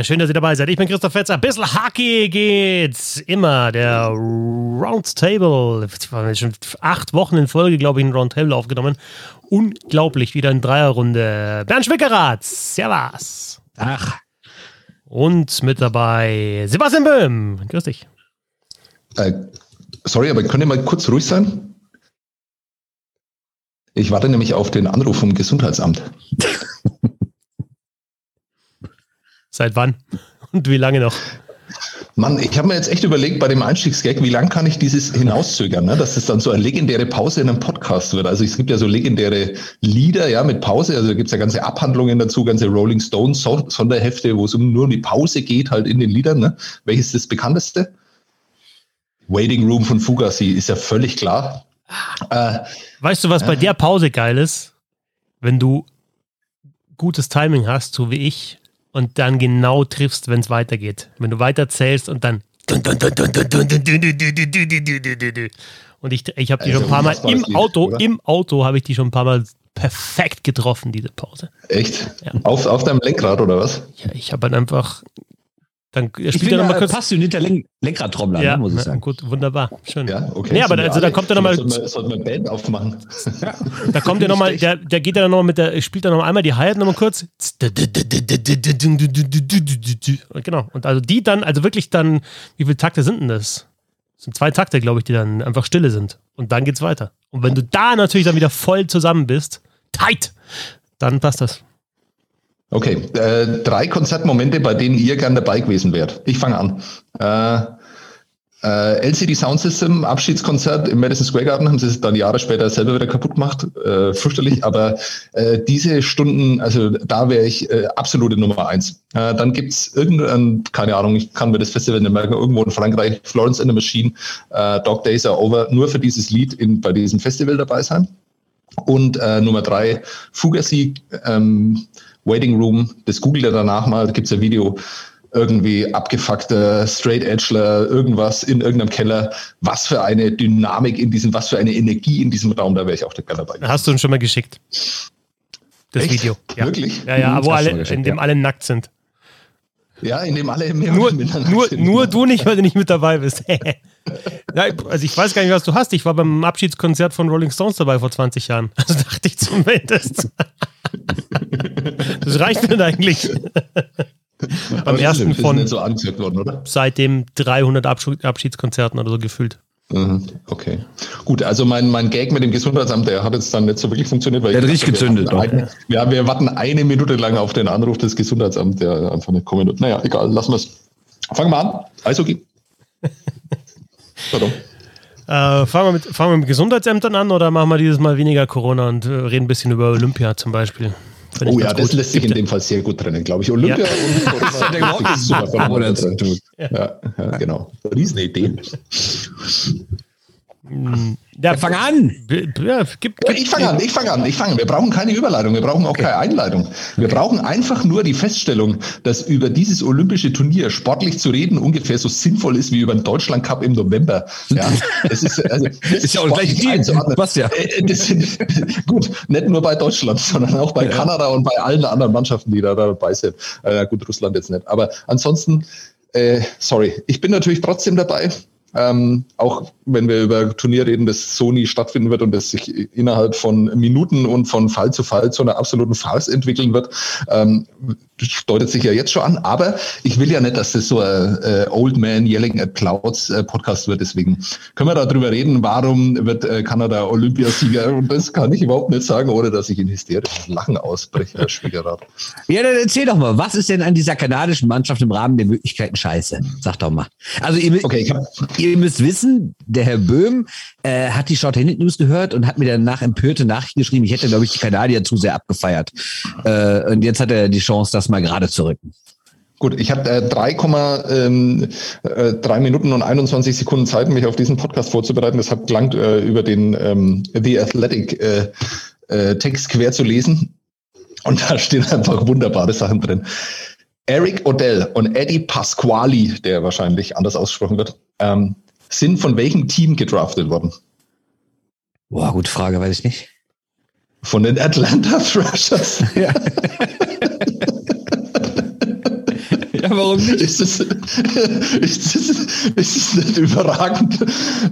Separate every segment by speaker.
Speaker 1: Ehre. Schön, dass ihr dabei seid. Ich bin Christoph Fetzer. Ein bisschen Hockey geht's immer. Der Roundtable. Schon acht Wochen in Folge, glaube ich, ein Roundtable aufgenommen. Unglaublich, wieder in Dreierrunde. Bernd Schwickerath. Servus.
Speaker 2: Ach.
Speaker 1: Und mit dabei Sebastian Böhm. Grüß dich.
Speaker 3: Äh, sorry, aber könnt ihr mal kurz ruhig sein? Ich warte nämlich auf den Anruf vom Gesundheitsamt.
Speaker 1: Seit wann? Und wie lange noch?
Speaker 3: Mann, ich habe mir jetzt echt überlegt bei dem Einstiegsgag, wie lange kann ich dieses hinauszögern, ne? dass es dann so eine legendäre Pause in einem Podcast wird. Also es gibt ja so legendäre Lieder, ja, mit Pause. Also da gibt es ja ganze Abhandlungen dazu, ganze Rolling Stones Sonderhefte, wo es um nur um die Pause geht, halt in den Liedern. Ne? Welches ist das bekannteste? Waiting Room von Fugazi ist ja völlig klar.
Speaker 1: Äh, weißt du, was äh, bei der Pause geil ist? Wenn du gutes Timing hast, so wie ich, und dann genau triffst, wenn es weitergeht. Wenn du weiter zählst und dann und ich, ich habe die schon ein paar Mal im Auto, im Auto habe ich die schon ein paar Mal perfekt getroffen, diese Pause.
Speaker 3: Echt? Ja. Auf, auf deinem Lenkrad oder was?
Speaker 1: Ja, ich habe halt einfach dann
Speaker 2: er spielt er nochmal kurz. passionierter Lenk Lenkradtrommler,
Speaker 1: ja,
Speaker 2: ne, muss ich sagen.
Speaker 1: Gut, wunderbar. Schön.
Speaker 3: Ja, okay.
Speaker 1: Nee, aber da, also, da kommt er nochmal.
Speaker 3: Sollte man Band aufmachen.
Speaker 1: Da kommt er nochmal, der, der geht dann nochmal mit der, spielt dann nochmal einmal die Hi-Hat nochmal kurz. Genau. Und also die dann, also wirklich dann, wie viele Takte sind denn das? Das sind zwei Takte, glaube ich, die dann einfach stille sind. Und dann geht's weiter. Und wenn du da natürlich dann wieder voll zusammen bist, tight, dann passt das.
Speaker 3: Okay, äh, drei Konzertmomente, bei denen ihr gern dabei gewesen wärt. Ich fange an. Äh, äh, LCD Sound System, Abschiedskonzert im Madison Square Garden, haben sie es dann Jahre später selber wieder kaputt gemacht. Äh, fürchterlich, aber äh, diese Stunden, also da wäre ich äh, absolute Nummer eins. Äh, dann gibt's irgendein, keine Ahnung, ich kann mir das Festival nicht merken, irgendwo in Frankreich, Florence in the Machine, äh, Dog Days Are Over, nur für dieses Lied in, bei diesem Festival dabei sein. Und äh, Nummer drei, Fugazi, ähm, Waiting Room, das googelt er danach mal, da gibt es ein Video, irgendwie abgefuckter Straight Edgeler, irgendwas in irgendeinem Keller. Was für eine Dynamik in diesem, was für eine Energie in diesem Raum, da wäre ich auch dabei.
Speaker 1: Hast du uns schon mal geschickt? Das Echt? Video.
Speaker 3: Ja. Wirklich?
Speaker 1: Ja, ja, wo alle, in dem ja. alle nackt sind.
Speaker 3: Ja, in dem alle mehr
Speaker 1: nur, nur, nur du nicht, weil du nicht mit dabei bist. ja, also ich weiß gar nicht, was du hast. Ich war beim Abschiedskonzert von Rolling Stones dabei vor 20 Jahren. Also dachte ich zumindest. das reicht mir eigentlich. beim ersten von
Speaker 3: so worden,
Speaker 1: seitdem 300 Abschiedskonzerten oder so gefühlt.
Speaker 3: Mhm, okay. Gut, also mein, mein Gag mit dem Gesundheitsamt, der hat jetzt dann nicht so wirklich funktioniert, weil
Speaker 2: der hat richtig gezündet.
Speaker 3: Wir, eine, ja, wir warten eine Minute lang auf den Anruf des Gesundheitsamts, der einfach nicht kommen wird. Naja, egal, lassen wir es. Fangen wir an. Eishockey.
Speaker 1: Pardon. Äh, fangen, wir mit, fangen wir mit Gesundheitsämtern an oder machen wir dieses Mal weniger Corona und äh, reden ein bisschen über Olympia zum Beispiel?
Speaker 3: Oh ja, das gut. lässt sich in dem Fall sehr gut trennen, glaube ich. Olympia ja. und Corona ist super zu tun. Ja, ja, genau. Riesenidee.
Speaker 1: Ja, fang an!
Speaker 3: Ja, gib, gib, ich fange an, ich fange an, ich fange an. Wir brauchen keine Überleitung, wir brauchen auch okay. keine Einleitung. Wir brauchen einfach nur die Feststellung, dass über dieses olympische Turnier sportlich zu reden ungefähr so sinnvoll ist wie über den Deutschland Cup im November. Ja,
Speaker 2: das ist, also, das ist ja auch gleich
Speaker 3: Was ja. Äh, äh, gut, nicht nur bei Deutschland, sondern auch bei ja. Kanada und bei allen anderen Mannschaften, die da dabei sind. Äh, gut, Russland jetzt nicht. Aber ansonsten, äh, sorry, ich bin natürlich trotzdem dabei. Ähm, auch wenn wir über Turnier reden, das Sony stattfinden wird und das sich innerhalb von Minuten und von Fall zu Fall zu einer absoluten Farce entwickeln wird, ähm, deutet sich ja jetzt schon an. Aber ich will ja nicht, dass das so ein äh, Old Man Yelling at Clouds äh, Podcast wird. Deswegen können wir darüber reden, warum wird äh, Kanada Olympiasieger. Und das kann ich überhaupt nicht sagen, ohne dass ich in hysterisches Lachen ausbreche, Herr Schwiegerrat.
Speaker 2: Ja, dann erzähl doch mal, was ist denn an dieser kanadischen Mannschaft im Rahmen der Möglichkeiten scheiße? Sag doch mal. Also ihr, okay, ihr müsst wissen, der Herr Böhm äh, hat die Short Handed News gehört und hat mir danach empörte Nachrichten geschrieben. Ich hätte, glaube ich, die Kanadier zu sehr abgefeiert. Äh, und jetzt hat er die Chance, das mal gerade zu rücken.
Speaker 3: Gut, ich habe äh, 3, ähm, äh, 3 Minuten und 21 Sekunden Zeit, mich auf diesen Podcast vorzubereiten. Das hat gelangt, äh, über den ähm, The Athletic äh, äh, Text quer zu lesen. Und da stehen einfach wunderbare Sachen drin. Eric Odell und Eddie Pasquali, der wahrscheinlich anders ausgesprochen wird, ähm, sind von welchem Team gedraftet worden?
Speaker 2: Boah, gute Frage, weiß ich nicht.
Speaker 3: Von den Atlanta Thrashers. Ja. Ja, warum nicht? Ist es, ist es, ist es nicht überragend?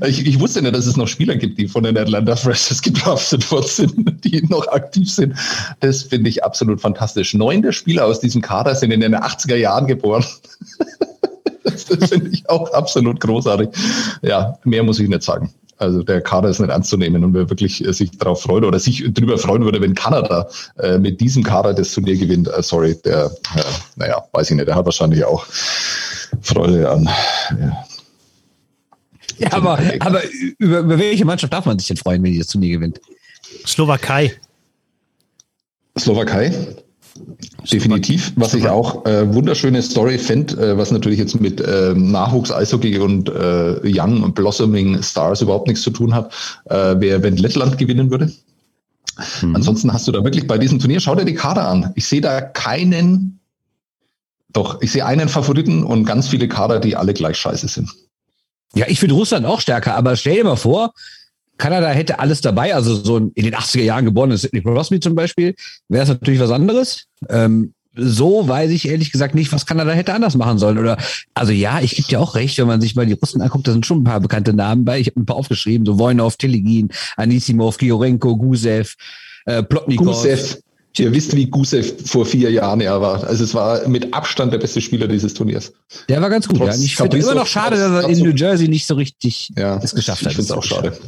Speaker 3: Ich, ich wusste nicht, dass es noch Spieler gibt, die von den Atlanta Thrashers gedraftet worden sind, die noch aktiv sind. Das finde ich absolut fantastisch. Neun der Spieler aus diesem Kader sind in den 80er Jahren geboren. das finde ich auch absolut großartig. Ja, mehr muss ich nicht sagen. Also der Kader ist nicht ernst zu nehmen und wer wirklich äh, sich darauf freut oder sich darüber freuen würde, wenn Kanada äh, mit diesem Kader das Turnier gewinnt, äh, sorry, der, äh, naja, weiß ich nicht, der hat wahrscheinlich auch Freude an.
Speaker 2: Ja, ja aber, aber über, über welche Mannschaft darf man sich denn freuen, wenn die das Turnier gewinnt?
Speaker 1: Slowakei.
Speaker 3: Slowakei? Definitiv. Was ich auch äh, wunderschöne Story fände, äh, was natürlich jetzt mit äh, Nachwuchs-Eishockey und äh, Young und Blossoming Stars überhaupt nichts zu tun hat, äh, wäre, wenn Lettland gewinnen würde. Mhm. Ansonsten hast du da wirklich bei diesem Turnier, schau dir die Kader an. Ich sehe da keinen, doch, ich sehe einen Favoriten und ganz viele Kader, die alle gleich scheiße sind.
Speaker 2: Ja, ich finde Russland auch stärker, aber stell dir mal vor, Kanada hätte alles dabei, also so in den 80er Jahren geborenes Sidney Crosby zum Beispiel, wäre es natürlich was anderes. Ähm, so weiß ich ehrlich gesagt nicht, was Kanada hätte anders machen sollen. Oder also ja, ich gebe dir auch recht, wenn man sich mal die Russen anguckt, da sind schon ein paar bekannte Namen bei. Ich habe ein paar aufgeschrieben, so Voinov, Telegin, Anisimov, Giorenko, Gusev, äh, Plotnikov. Gusev.
Speaker 3: Ihr wisst, wie Gusev vor vier Jahren er war. Also es war mit Abstand der beste Spieler dieses Turniers.
Speaker 2: Der war ganz gut. Trotz, ja. Ich finde immer noch schade, dass er in New Jersey nicht so richtig
Speaker 3: ja, es geschafft hat. Ich finde es auch schade.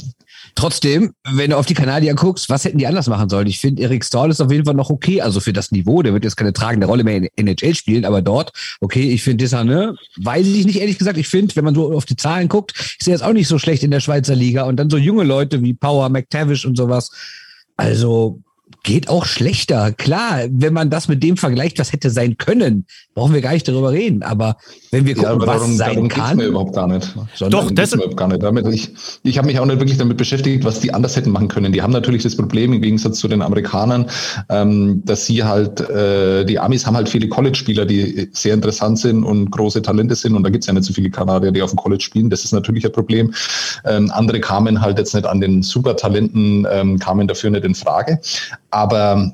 Speaker 2: Trotzdem, wenn du auf die Kanadier guckst, was hätten die anders machen sollen? Ich finde, Erik Stahl ist auf jeden Fall noch okay, also für das Niveau. Der wird jetzt keine tragende Rolle mehr in NHL spielen, aber dort, okay, ich finde ne, weiß ich nicht, ehrlich gesagt. Ich finde, wenn man so auf die Zahlen guckt, ist er jetzt auch nicht so schlecht in der Schweizer Liga. Und dann so junge Leute wie Power, McTavish und sowas. Also, geht auch schlechter. Klar, wenn man das mit dem vergleicht, was hätte sein können, brauchen wir gar nicht darüber reden. Aber wenn wir gucken, ja, was darum, sein darum kann,
Speaker 3: mir überhaupt gar nicht.
Speaker 1: Doch, das
Speaker 3: mir gar nicht. Damit ich ich habe mich auch nicht wirklich damit beschäftigt, was die anders hätten machen können. Die haben natürlich das Problem im Gegensatz zu den Amerikanern, ähm, dass sie halt äh, die Amis haben halt viele College-Spieler, die sehr interessant sind und große Talente sind. Und da gibt es ja nicht so viele Kanadier, die auf dem College spielen. Das ist natürlich ein Problem. Ähm, andere kamen halt jetzt nicht an den Supertalenten, ähm, kamen dafür nicht in Frage. Aber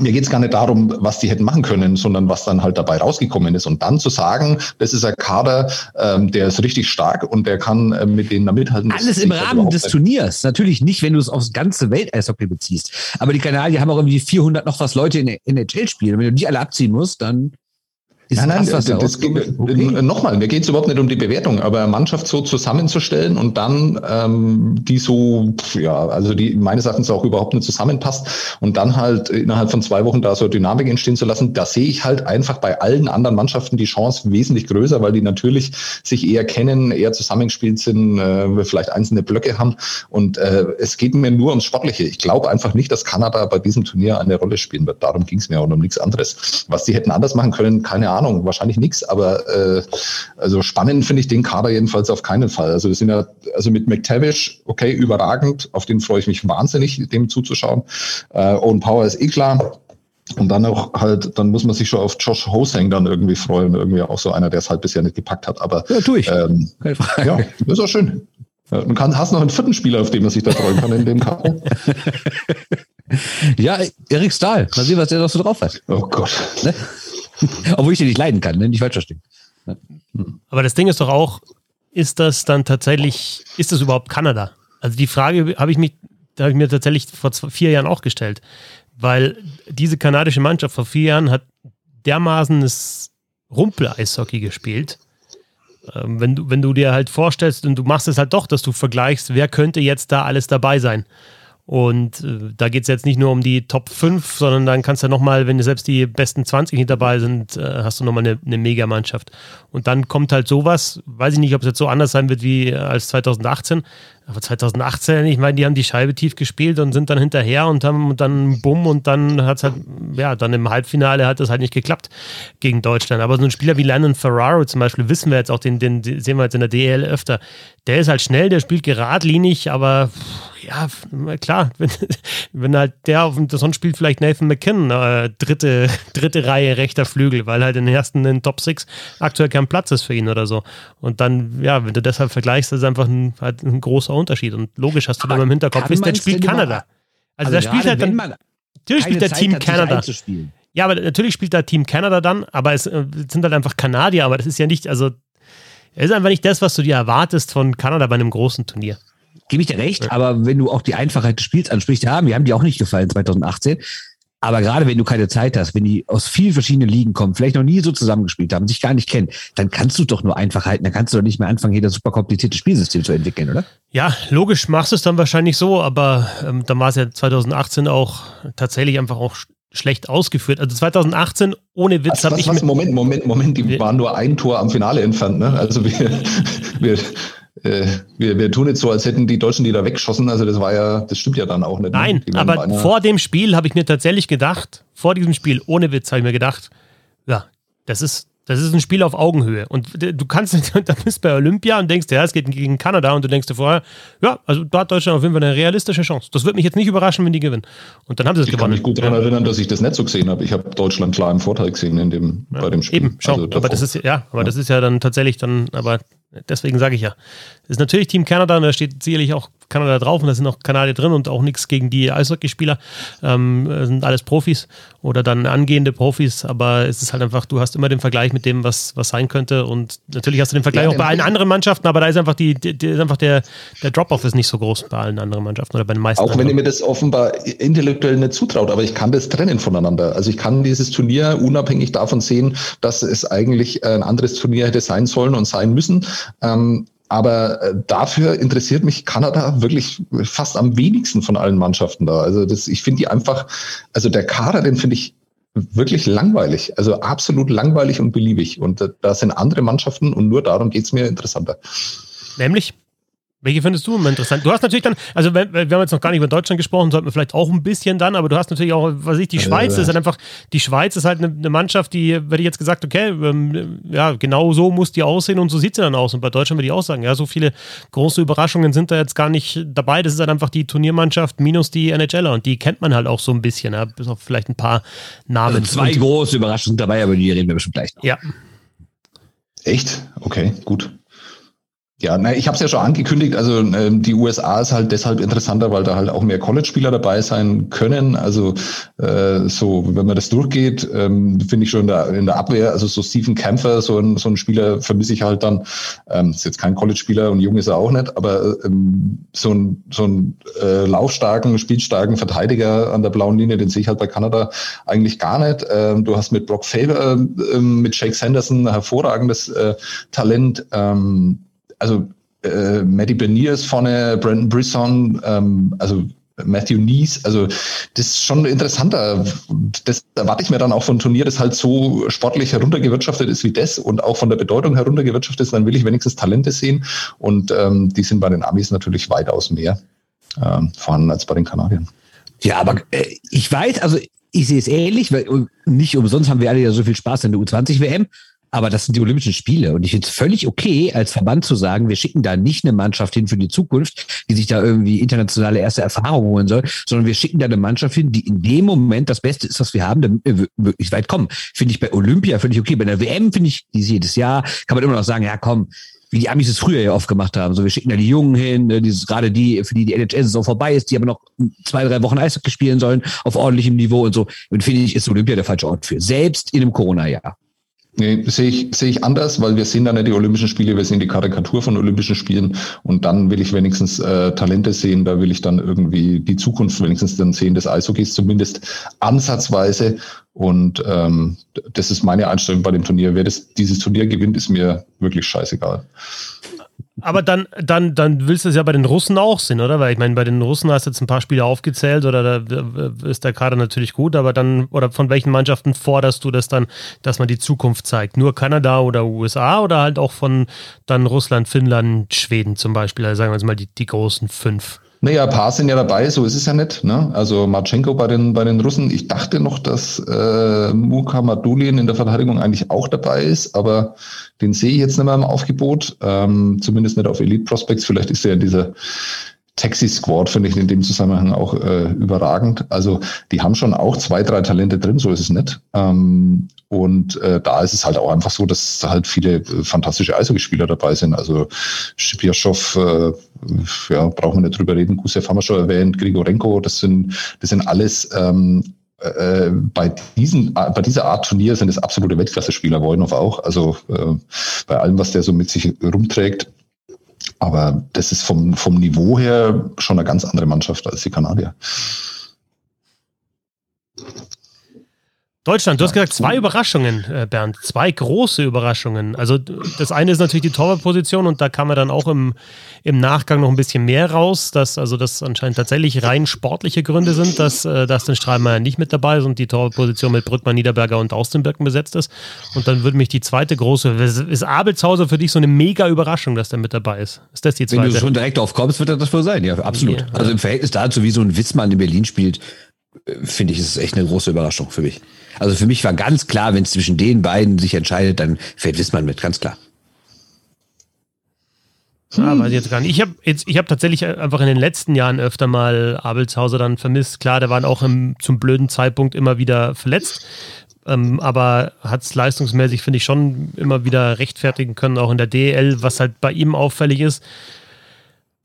Speaker 3: mir geht es gar nicht darum, was die hätten machen können, sondern was dann halt dabei rausgekommen ist. Und dann zu sagen, das ist ein Kader, ähm, der ist richtig stark und der kann äh, mit denen da mithalten.
Speaker 2: Alles im Rahmen des Turniers. Natürlich nicht, wenn du es aufs ganze Welt-Eishockey beziehst. Aber die Kanadier haben auch irgendwie 400 noch was Leute in der NHL spielen. wenn du die alle abziehen musst, dann
Speaker 3: ist nein, nein, das, das, das okay. nochmal, mir geht es überhaupt nicht um die Bewertung, aber Mannschaft so zusammenzustellen und dann ähm, die so, ja, also die meines Erachtens auch überhaupt nicht zusammenpasst und dann halt innerhalb von zwei Wochen da so Dynamik entstehen zu lassen, da sehe ich halt einfach bei allen anderen Mannschaften die Chance wesentlich größer, weil die natürlich sich eher kennen, eher zusammengespielt sind, äh, vielleicht einzelne Blöcke haben und äh, es geht mir nur ums Sportliche. Ich glaube einfach nicht, dass Kanada bei diesem Turnier eine Rolle spielen wird. Darum ging es mir auch um nichts anderes. Was die hätten anders machen können, keine Ahnung. Ahnung, wahrscheinlich nichts, aber äh, also spannend finde ich den Kader jedenfalls auf keinen Fall. Also wir sind ja, also mit McTavish, okay, überragend, auf den freue ich mich wahnsinnig, dem zuzuschauen. Äh, Owen Power ist eh klar. Und dann auch halt, dann muss man sich schon auf Josh Hosang dann irgendwie freuen, irgendwie auch so einer, der es halt bisher nicht gepackt hat. Aber
Speaker 2: ja, tu ich. Ähm,
Speaker 3: ja, ist auch schön. Ja, du kannst, hast noch einen vierten Spieler, auf den man sich da freuen kann in dem Kader.
Speaker 2: ja, Erik Stahl. Mal sehen, was der noch so drauf hat.
Speaker 3: Oh Gott. Ne?
Speaker 2: Obwohl ich den nicht leiden kann, ne? nicht falsch verstehen.
Speaker 1: Aber das Ding ist doch auch, ist das dann tatsächlich, ist das überhaupt Kanada? Also die Frage habe ich mich, ich mir tatsächlich vor zwei, vier Jahren auch gestellt, weil diese kanadische Mannschaft vor vier Jahren hat dermaßen das Rumpel-Eishockey gespielt. Ähm, wenn, du, wenn du dir halt vorstellst und du machst es halt doch, dass du vergleichst, wer könnte jetzt da alles dabei sein. Und äh, da geht es jetzt nicht nur um die Top 5, sondern dann kannst du nochmal, wenn selbst die besten 20 nicht dabei sind, äh, hast du nochmal eine, eine Mega-Mannschaft. Und dann kommt halt sowas, weiß ich nicht, ob es jetzt so anders sein wird wie als 2018, aber 2018, ich meine, die haben die Scheibe tief gespielt und sind dann hinterher und haben dann bumm und dann hat es halt, ja, dann im Halbfinale hat das halt nicht geklappt gegen Deutschland. Aber so ein Spieler wie Lennon Ferraro zum Beispiel, wissen wir jetzt auch, den, den sehen wir jetzt in der DL öfter, der ist halt schnell, der spielt geradlinig, aber ja, klar, wenn, wenn halt der auf dem Sonst spielt vielleicht Nathan McKinnon, äh, dritte, dritte Reihe rechter Flügel, weil halt in den ersten in den Top 6 aktuell kein Platz ist für ihn oder so. Und dann, ja, wenn du deshalb vergleichst, das ist einfach ein, halt ein großer Unterschied. Und logisch hast du dann im Hinterkopf, wisst, der spielt Kanada. Also, also da spielt halt dann. Natürlich spielt der Team Kanada. Ja, aber natürlich spielt da Team Canada dann, aber es äh, sind halt einfach Kanadier, aber das ist ja nicht, also es ist einfach nicht das, was du dir erwartest von Kanada bei einem großen Turnier.
Speaker 2: Gebe ich dir recht, aber wenn du auch die Einfachheit des Spiels ansprichst, ja, mir haben die auch nicht gefallen 2018. Aber gerade wenn du keine Zeit hast, wenn die aus vielen verschiedenen Ligen kommen, vielleicht noch nie so zusammengespielt haben, sich gar nicht kennen, dann kannst du doch nur einfach halten. Dann kannst du doch nicht mehr anfangen, hier das super komplizierte Spielsystem zu entwickeln, oder?
Speaker 1: Ja, logisch machst du es dann wahrscheinlich so, aber ähm, dann war es ja 2018 auch tatsächlich einfach auch schlecht ausgeführt. Also 2018 ohne Witz
Speaker 3: habe ich. Was, Moment, Moment, Moment, die waren nur ein Tor am Finale entfernt. Ne? Also wir, wir, äh, wir, wir tun jetzt so, als hätten die Deutschen die da weggeschossen. Also das war ja, das stimmt ja dann auch nicht.
Speaker 1: Ne? Nein, ne? aber vor dem Spiel habe ich mir tatsächlich gedacht, vor diesem Spiel, ohne Witz, habe ich mir gedacht, ja, das ist, das ist ein Spiel auf Augenhöhe. Und du kannst, da bist bei Olympia und denkst, ja, es geht gegen Kanada und du denkst dir vorher, ja, also da hat Deutschland auf jeden Fall eine realistische Chance. Das würde mich jetzt nicht überraschen, wenn die gewinnen. Und dann haben sie es gewonnen.
Speaker 3: Ich kann mich gut daran erinnern, dass ich das nicht so gesehen habe. Ich habe Deutschland klar im Vorteil gesehen in dem, ja, bei dem Spiel.
Speaker 1: Eben, schau, also aber das ist ja, aber ja. das ist ja dann tatsächlich dann, aber deswegen sage ich ja, ist natürlich Team Kanada und da steht sicherlich auch Kanada drauf und da sind auch Kanadier drin und auch nichts gegen die Eishockeyspieler. Ähm, sind alles Profis oder dann angehende Profis, aber es ist halt einfach, du hast immer den Vergleich mit dem, was, was sein könnte und natürlich hast du den Vergleich ja, auch bei allen anderen Mannschaften, aber da ist einfach die, die, die ist einfach der, der Drop-Off ist nicht so groß bei allen anderen Mannschaften oder bei den meisten.
Speaker 3: Auch wenn ihr mir das offenbar intellektuell nicht zutraut, aber ich kann das trennen voneinander. Also ich kann dieses Turnier unabhängig davon sehen, dass es eigentlich ein anderes Turnier hätte sein sollen und sein müssen. Ähm, aber äh, dafür interessiert mich Kanada wirklich fast am wenigsten von allen Mannschaften da. Also das, ich finde die einfach, also der Kader, den finde ich wirklich langweilig. Also absolut langweilig und beliebig. Und äh, da sind andere Mannschaften und nur darum geht's mir interessanter.
Speaker 1: Nämlich? Welche findest du immer interessant? Du hast natürlich dann, also wir haben jetzt noch gar nicht über Deutschland gesprochen, sollten wir vielleicht auch ein bisschen dann, aber du hast natürlich auch, was ich, die Schweiz äh, ist halt einfach, die Schweiz ist halt eine, eine Mannschaft, die, werde ich jetzt gesagt, okay, ähm, ja, genau so muss die aussehen und so sieht sie dann aus. Und bei Deutschland würde ich auch sagen, ja, so viele große Überraschungen sind da jetzt gar nicht dabei. Das ist halt einfach die Turniermannschaft minus die NHLer und die kennt man halt auch so ein bisschen, ja, bis auf vielleicht ein paar Namen. Also
Speaker 2: zwei und, große Überraschungen dabei, aber die reden wir bestimmt gleich noch.
Speaker 1: Ja.
Speaker 3: Echt? Okay, gut. Ja, na, ich habe es ja schon angekündigt. Also ähm, die USA ist halt deshalb interessanter, weil da halt auch mehr College-Spieler dabei sein können. Also äh, so, wenn man das durchgeht, ähm, finde ich schon in der, in der Abwehr, also so Stephen Kämpfer, so ein, so ein Spieler vermisse ich halt dann. Ähm, ist jetzt kein College-Spieler und jung ist er auch nicht, aber ähm, so ein so ein äh, laufstarken, spielstarken Verteidiger an der blauen Linie, den sehe ich halt bei Kanada eigentlich gar nicht. Ähm, du hast mit Brock Faber, äh, mit Jake Sanderson hervorragendes äh, Talent. Ähm, also äh, Maddie Bernier vorne, Brandon Brisson, ähm, also Matthew Nees, also das ist schon interessanter. Das erwarte ich mir dann auch von Turnier, das halt so sportlich heruntergewirtschaftet ist wie das und auch von der Bedeutung heruntergewirtschaftet ist, dann will ich wenigstens Talente sehen. Und ähm, die sind bei den Amis natürlich weitaus mehr ähm, vorhanden als bei den Kanadiern.
Speaker 2: Ja, aber äh, ich weiß, also ich sehe es ähnlich, weil nicht umsonst haben wir alle ja so viel Spaß in der U20-WM. Aber das sind die Olympischen Spiele. Und ich finde es völlig okay, als Verband zu sagen, wir schicken da nicht eine Mannschaft hin für die Zukunft, die sich da irgendwie internationale erste Erfahrungen holen soll, sondern wir schicken da eine Mannschaft hin, die in dem Moment das Beste ist, was wir haben, damit wir wirklich weit kommen. Finde ich bei Olympia völlig okay. Bei der WM finde ich, die ist jedes Jahr, kann man immer noch sagen, ja komm, wie die Amis es früher ja oft gemacht haben. So, wir schicken da die Jungen hin, dieses, gerade die, für die die NHL-Saison vorbei ist, die aber noch zwei, drei Wochen Eishockey spielen sollen, auf ordentlichem Niveau und so. Und finde ich, ist Olympia der falsche Ort für. Selbst in einem Corona-Jahr.
Speaker 3: Nee, sehe ich, sehe ich anders, weil wir sehen dann nicht die Olympischen Spiele, wir sehen die Karikatur von Olympischen Spielen und dann will ich wenigstens äh, Talente sehen, da will ich dann irgendwie die Zukunft wenigstens dann sehen des Eishockeys, zumindest ansatzweise. Und ähm, das ist meine Einstellung bei dem Turnier. Wer das, dieses Turnier gewinnt, ist mir wirklich scheißegal.
Speaker 1: Aber dann, dann, dann willst du es ja bei den Russen auch sehen, oder? Weil ich meine, bei den Russen hast du jetzt ein paar Spiele aufgezählt oder da ist der Kader natürlich gut, aber dann, oder von welchen Mannschaften forderst du das dann, dass man die Zukunft zeigt? Nur Kanada oder USA oder halt auch von dann Russland, Finnland, Schweden zum Beispiel? Also sagen wir jetzt mal die, die großen fünf.
Speaker 3: Naja, ein paar sind ja dabei, so ist es ja nicht. Ne? Also Marchenko bei den, bei den Russen. Ich dachte noch, dass äh, Muka Madulin in der Verteidigung eigentlich auch dabei ist, aber den sehe ich jetzt nicht mehr im Aufgebot. Ähm, zumindest nicht auf Elite Prospects. Vielleicht ist er in dieser Taxi Squad finde ich in dem Zusammenhang auch äh, überragend. Also die haben schon auch zwei, drei Talente drin, so ist es nicht. Ähm, und äh, da ist es halt auch einfach so, dass halt viele äh, fantastische Eishockeyspieler dabei sind. Also Schipjaschow, äh, ja, brauchen wir nicht drüber reden, Gusev haben wir schon erwähnt, Grigorenko, das sind, das sind alles ähm, äh, bei, diesen, bei dieser Art Turnier sind es absolute Weltklasse-Spieler, Wojnov auch. Also äh, bei allem, was der so mit sich rumträgt. Aber das ist vom, vom Niveau her schon eine ganz andere Mannschaft als die Kanadier.
Speaker 1: Deutschland, du hast gesagt, zwei Überraschungen, äh, Bernd. Zwei große Überraschungen. Also das eine ist natürlich die Torwartposition und da kam er dann auch im, im Nachgang noch ein bisschen mehr raus, dass also das anscheinend tatsächlich rein sportliche Gründe sind, dass äh, Dustin Strahlmeier nicht mit dabei ist und die Torwartposition mit Brückmann, Niederberger und Austenbergen besetzt ist. Und dann würde mich die zweite große, ist Abelshauser für dich so eine mega Überraschung, dass der mit dabei ist? Ist das die zweite?
Speaker 2: Wenn du schon direkt drauf kommst, wird das wohl sein, ja, absolut. Ja, also im Verhältnis dazu, wie so ein Witzmann in Berlin spielt, äh, finde ich, ist es echt eine große Überraschung für mich. Also für mich war ganz klar, wenn es zwischen den beiden sich entscheidet, dann fällt Wissmann mit, ganz klar.
Speaker 1: Ja, weiß ich jetzt gar nicht. Ich habe jetzt, ich habe tatsächlich einfach in den letzten Jahren öfter mal Abelshauser dann vermisst. Klar, der war auch im, zum blöden Zeitpunkt immer wieder verletzt. Ähm, aber hat es leistungsmäßig, finde ich, schon immer wieder rechtfertigen können, auch in der DL, was halt bei ihm auffällig ist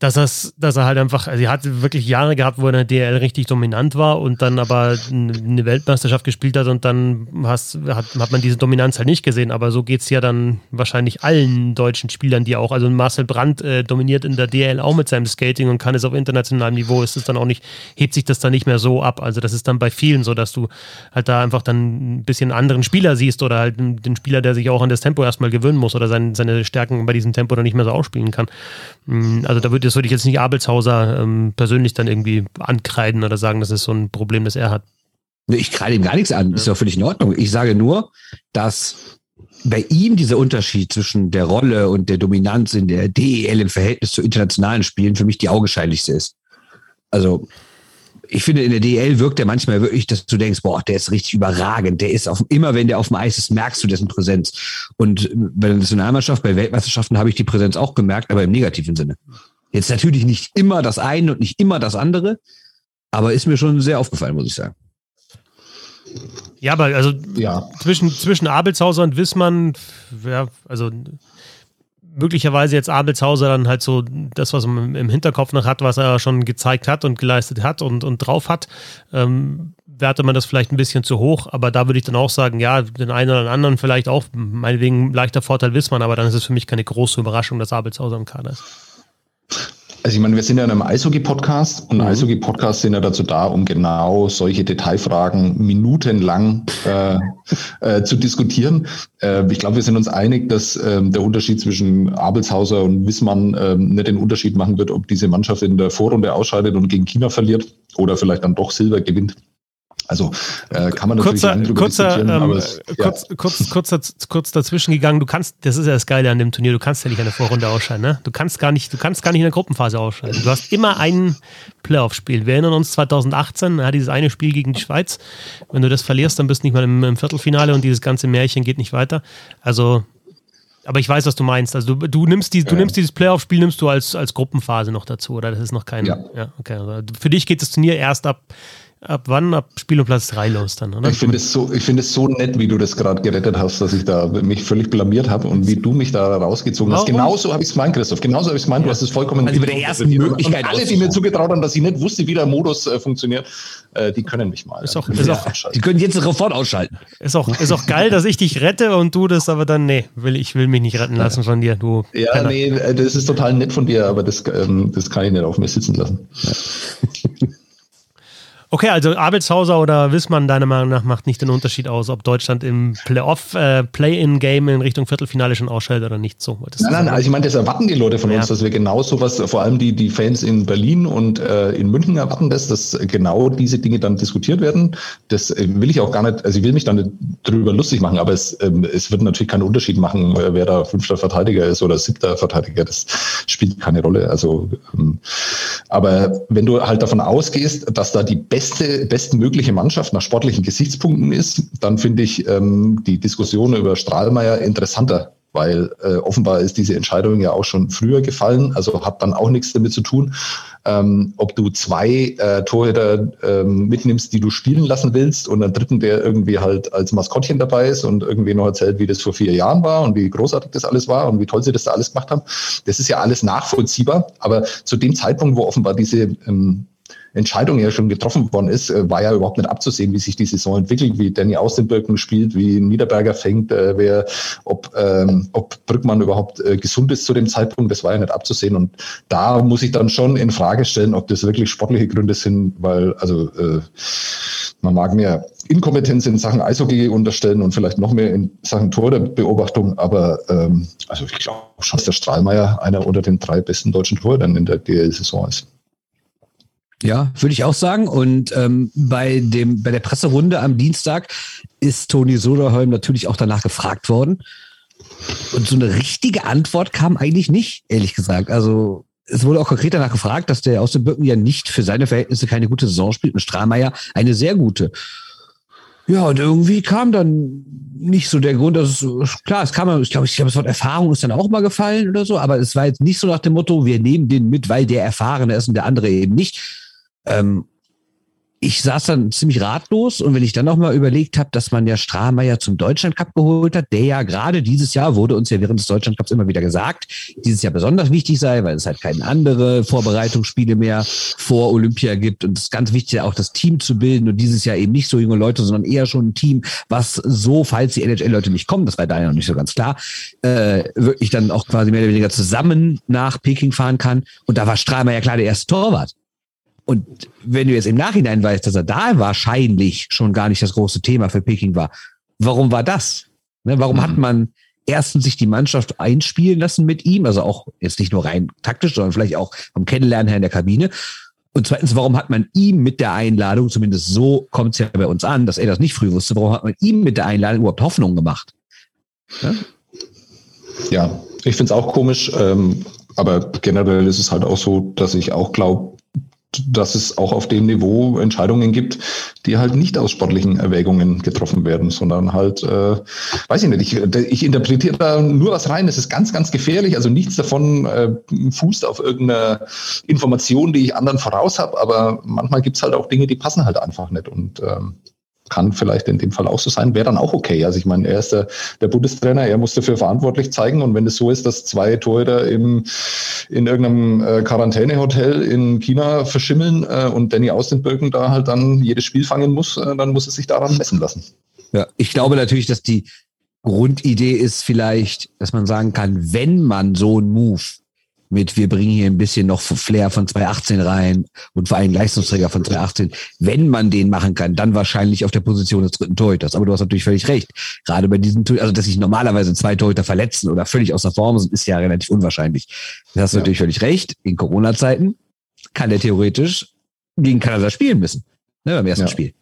Speaker 1: dass, das, dass er halt einfach, also er hat wirklich Jahre gehabt, wo er in der DL richtig dominant war und dann aber eine Weltmeisterschaft gespielt hat und dann hast, hat, hat man diese Dominanz halt nicht gesehen. Aber so geht es ja dann wahrscheinlich allen deutschen Spielern, die auch, also Marcel Brandt äh, dominiert in der DL auch mit seinem Skating und kann es auf internationalem Niveau, ist es dann auch nicht, hebt sich das dann nicht mehr so ab. Also das ist dann bei vielen so, dass du halt da einfach dann ein bisschen anderen Spieler siehst oder halt den Spieler, der sich auch an das Tempo erstmal gewöhnen muss oder sein, seine Stärken bei diesem Tempo dann nicht mehr so ausspielen kann. Mm, also da würde das würde ich jetzt nicht Abelshauser ähm, persönlich dann irgendwie ankreiden oder sagen, das ist so ein Problem, das er hat.
Speaker 2: Ich kreide ihm gar nichts an, ist ja völlig in Ordnung. Ich sage nur, dass bei ihm dieser Unterschied zwischen der Rolle und der Dominanz in der DEL im Verhältnis zu internationalen Spielen für mich die augenscheinlichste ist. Also ich finde, in der DL wirkt er manchmal wirklich, dass du denkst, boah, der ist richtig überragend. Der ist auf, immer, wenn der auf dem Eis ist, merkst du dessen Präsenz. Und bei der Nationalmannschaft, bei Weltmeisterschaften habe ich die Präsenz auch gemerkt, aber im negativen Sinne. Jetzt natürlich nicht immer das eine und nicht immer das andere, aber ist mir schon sehr aufgefallen, muss ich sagen.
Speaker 1: Ja, aber also ja. Zwischen, zwischen Abelshauser und Wissmann, ja, also möglicherweise jetzt Abelshauser dann halt so das, was man im Hinterkopf noch hat, was er schon gezeigt hat und geleistet hat und, und drauf hat, ähm, werte man das vielleicht ein bisschen zu hoch, aber da würde ich dann auch sagen, ja, den einen oder anderen vielleicht auch, meinetwegen leichter Vorteil Wissmann, aber dann ist es für mich keine große Überraschung, dass Abelshauser im Kader ist.
Speaker 3: Also ich meine, wir sind ja in einem Eishockey-Podcast und mhm. Eishockey-Podcasts sind ja dazu da, um genau solche Detailfragen minutenlang äh, äh, zu diskutieren. Äh, ich glaube, wir sind uns einig, dass äh, der Unterschied zwischen Abelshauser und Wissmann äh, nicht den Unterschied machen wird, ob diese Mannschaft in der Vorrunde ausscheidet und gegen China verliert oder vielleicht dann doch Silber gewinnt. Also äh, kann man
Speaker 1: natürlich kurzer, kurzer, ähm, es, ja. kurz, kurz, kurz, kurz dazwischen gegangen. Du kannst, das ist ja das Geile an dem Turnier. Du kannst ja nicht eine Vorrunde ausscheiden. Ne? Du kannst gar nicht, du kannst gar nicht in der Gruppenphase ausscheiden. Du hast immer ein Playoff-Spiel. Wir erinnern uns 2018, ja, dieses eine Spiel gegen die Schweiz. Wenn du das verlierst, dann bist du nicht mal im, im Viertelfinale und dieses ganze Märchen geht nicht weiter. Also aber ich weiß, was du meinst. Also du, du nimmst, die, du nimmst dieses Playoff-Spiel nimmst du als, als Gruppenphase noch dazu, oder? Das ist noch kein. Ja. ja okay. Also für dich geht das Turnier erst ab ab wann? Ab Spiel und Platz 3 los dann, oder?
Speaker 3: Ich finde es so, ich es so nett, wie du das gerade gerettet hast, dass ich da mich völlig blamiert habe und wie du mich da rausgezogen Warum? hast. Genauso habe ich es gemeint, Christoph. Genauso habe ich es gemeint. Ja. Du hast es vollkommen.
Speaker 2: Also über der ersten Möglichkeit.
Speaker 3: Alle, die mir zugetraut haben, dass ich nicht wusste, wie der Modus äh, funktioniert, äh, die können mich mal.
Speaker 1: Ist auch, ist auch,
Speaker 2: die können jetzt sofort ausschalten.
Speaker 1: Ist auch, ist auch geil, dass ich dich rette und du das aber dann, nee, will, ich will mich nicht retten lassen von dir. Du
Speaker 3: ja, Penner. nee, äh, das ist total nett von dir, aber das, ähm, das kann ich nicht auf mir sitzen lassen. Ja.
Speaker 1: Okay, also Abelshauser oder Wissmann, deiner Meinung nach, macht nicht den Unterschied aus, ob Deutschland im Playoff, äh, Play-in-Game in Richtung Viertelfinale schon ausschaltet oder nicht so.
Speaker 3: nein, nein, also ich meine, das erwarten die Leute von ja. uns, dass wir genau sowas, vor allem die, die Fans in Berlin und äh, in München erwarten das, dass genau diese Dinge dann diskutiert werden. Das äh, will ich auch gar nicht, also ich will mich dann nicht drüber lustig machen, aber es, ähm, es wird natürlich keinen Unterschied machen, wer da fünfter Verteidiger ist oder siebter Verteidiger. Das spielt keine Rolle. Also, ähm, aber wenn du halt davon ausgehst, dass da die besten beste, bestmögliche Mannschaft nach sportlichen Gesichtspunkten ist, dann finde ich ähm, die Diskussion über Strahlmeier interessanter, weil äh, offenbar ist diese Entscheidung ja auch schon früher gefallen, also hat dann auch nichts damit zu tun, ähm, ob du zwei äh, Torhüter ähm, mitnimmst, die du spielen lassen willst und einen dritten, der irgendwie halt als Maskottchen dabei ist und irgendwie noch erzählt, wie das vor vier Jahren war und wie großartig das alles war und wie toll sie das da alles gemacht haben. Das ist ja alles nachvollziehbar, aber zu dem Zeitpunkt, wo offenbar diese ähm, Entscheidung ja schon getroffen worden ist, äh, war ja überhaupt nicht abzusehen, wie sich die Saison entwickelt, wie Danny aus den Birken spielt, wie Niederberger fängt, äh, wer, ob, ähm, ob Brückmann überhaupt äh, gesund ist zu dem Zeitpunkt, das war ja nicht abzusehen. Und da muss ich dann schon in Frage stellen, ob das wirklich sportliche Gründe sind, weil, also äh, man mag mir Inkompetenz in Sachen Eishockey unterstellen und vielleicht noch mehr in Sachen Torbeobachtung, aber ähm, also ich glaube schon, dass der Strahlmeier einer unter den drei besten deutschen Torhütern in der DL-Saison ist.
Speaker 2: Ja, würde ich auch sagen. Und ähm, bei dem bei der Presserunde am Dienstag ist Toni Soderholm natürlich auch danach gefragt worden. Und so eine richtige Antwort kam eigentlich nicht, ehrlich gesagt. Also es wurde auch konkret danach gefragt, dass der aus dem Birken ja nicht für seine Verhältnisse keine gute Saison spielt und Strahlmeier eine sehr gute. Ja, und irgendwie kam dann nicht so der Grund, dass es, klar, es kam, ich glaube, ich glaube, das Wort Erfahrung ist dann auch mal gefallen oder so, aber es war jetzt nicht so nach dem Motto, wir nehmen den mit, weil der Erfahrene ist und der andere eben nicht. Ähm, ich saß dann ziemlich ratlos und wenn ich dann nochmal überlegt habe, dass man ja Strahlmeier zum Deutschlandcup geholt hat, der ja gerade dieses Jahr wurde uns ja während des Deutschlandcups immer wieder gesagt, dieses Jahr besonders wichtig sei, weil es halt keine andere Vorbereitungsspiele mehr vor Olympia gibt und es ist ganz wichtig, auch das Team zu bilden und dieses Jahr eben nicht so junge Leute, sondern eher schon ein Team, was so, falls die NHL-Leute nicht kommen, das war da ja noch nicht so ganz klar, äh, wirklich dann auch quasi mehr oder weniger zusammen nach Peking fahren kann und da war Strahlmeier klar der erste Torwart. Und wenn du jetzt im Nachhinein weißt, dass er da wahrscheinlich schon gar nicht das große Thema für Peking war, warum war das? Ne, warum mhm. hat man erstens sich die Mannschaft einspielen lassen mit ihm, also auch jetzt nicht nur rein taktisch, sondern vielleicht auch vom Kennenlernen her in der Kabine. Und zweitens, warum hat man ihm mit der Einladung, zumindest so kommt es ja bei uns an, dass er das nicht früh wusste, warum hat man ihm mit der Einladung überhaupt Hoffnung gemacht?
Speaker 3: Ja, ja ich finde es auch komisch, ähm, aber generell ist es halt auch so, dass ich auch glaube, dass es auch auf dem Niveau Entscheidungen gibt, die halt nicht aus sportlichen Erwägungen getroffen werden, sondern halt, äh, weiß ich nicht, ich, ich interpretiere da nur was rein, es ist ganz, ganz gefährlich, also nichts davon äh, fußt auf irgendeine Information, die ich anderen voraus habe, aber manchmal gibt's halt auch Dinge, die passen halt einfach nicht und ähm, kann vielleicht in dem Fall auch so sein, wäre dann auch okay. Also ich meine, er ist der, der Bundestrainer, er muss dafür verantwortlich zeigen und wenn es so ist, dass zwei Torhüter im, in irgendeinem äh, Quarantänehotel in China verschimmeln äh, und Danny aus den Böcken da halt dann jedes Spiel fangen muss, äh, dann muss es sich daran messen lassen.
Speaker 2: Ja, ich glaube natürlich, dass die Grundidee ist vielleicht, dass man sagen kann, wenn man so einen Move mit, wir bringen hier ein bisschen noch Flair von 2018 rein und vor allem Leistungsträger von 2018. Wenn man den machen kann, dann wahrscheinlich auf der Position des dritten Torhüters. Aber du hast natürlich völlig recht. Gerade bei diesen, also dass sich normalerweise zwei Torhüter verletzen oder völlig außer Form sind, ist ja relativ unwahrscheinlich. Da hast du ja. natürlich völlig recht. In Corona-Zeiten kann der theoretisch gegen Kanada spielen müssen. Ne, beim ersten ja. Spiel.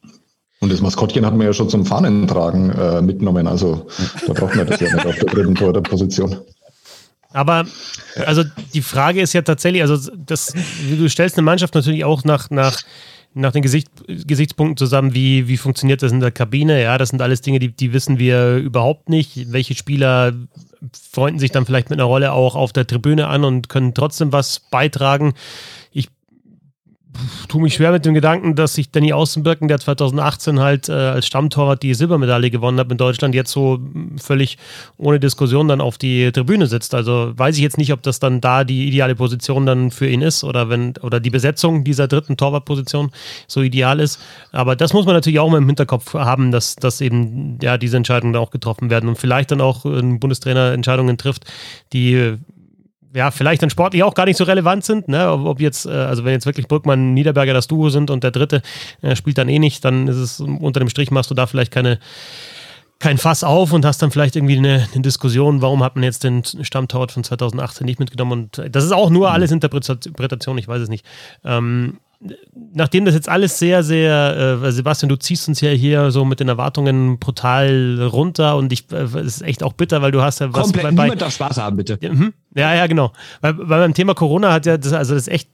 Speaker 3: Und das Maskottchen hat man ja schon zum Fahnentragen äh, mitgenommen. Also da braucht man das ja nicht auf der dritten Torhüterposition.
Speaker 1: Aber also die Frage ist ja tatsächlich, also das, du stellst eine Mannschaft natürlich auch nach, nach, nach den Gesicht, Gesichtspunkten zusammen, wie, wie funktioniert das in der Kabine. Ja, das sind alles Dinge, die, die wissen wir überhaupt nicht. Welche Spieler freunden sich dann vielleicht mit einer Rolle auch auf der Tribüne an und können trotzdem was beitragen tue mich schwer mit dem Gedanken, dass sich Danny Außenbirken, der 2018 halt äh, als Stammtorwart die Silbermedaille gewonnen hat in Deutschland, jetzt so völlig ohne Diskussion dann auf die Tribüne sitzt. Also weiß ich jetzt nicht, ob das dann da die ideale Position dann für ihn ist oder wenn oder die Besetzung dieser dritten Torwartposition so ideal ist. Aber das muss man natürlich auch mal im Hinterkopf haben, dass, dass eben ja diese Entscheidungen da auch getroffen werden und vielleicht dann auch ein Bundestrainer Entscheidungen trifft, die ja, vielleicht dann sportlich auch gar nicht so relevant sind. Ne? Ob jetzt, äh, also wenn jetzt wirklich Brückmann, Niederberger das Duo sind und der dritte äh, spielt dann eh nicht, dann ist es unter dem Strich machst du da vielleicht keine kein Fass auf und hast dann vielleicht irgendwie eine, eine Diskussion, warum hat man jetzt den Stammtorwart von 2018 nicht mitgenommen und das ist auch nur alles Interpretation, ich weiß es nicht. Ähm, nachdem das jetzt alles sehr, sehr, äh, Sebastian, du ziehst uns ja hier so mit den Erwartungen brutal runter und ich, äh, es ist echt auch bitter, weil du hast ja
Speaker 2: was. Komplett, bei, niemand darf Spaß haben, bitte.
Speaker 1: Mhm. Ja, ja, genau. Weil, weil beim Thema Corona hat ja, das, also das ist echt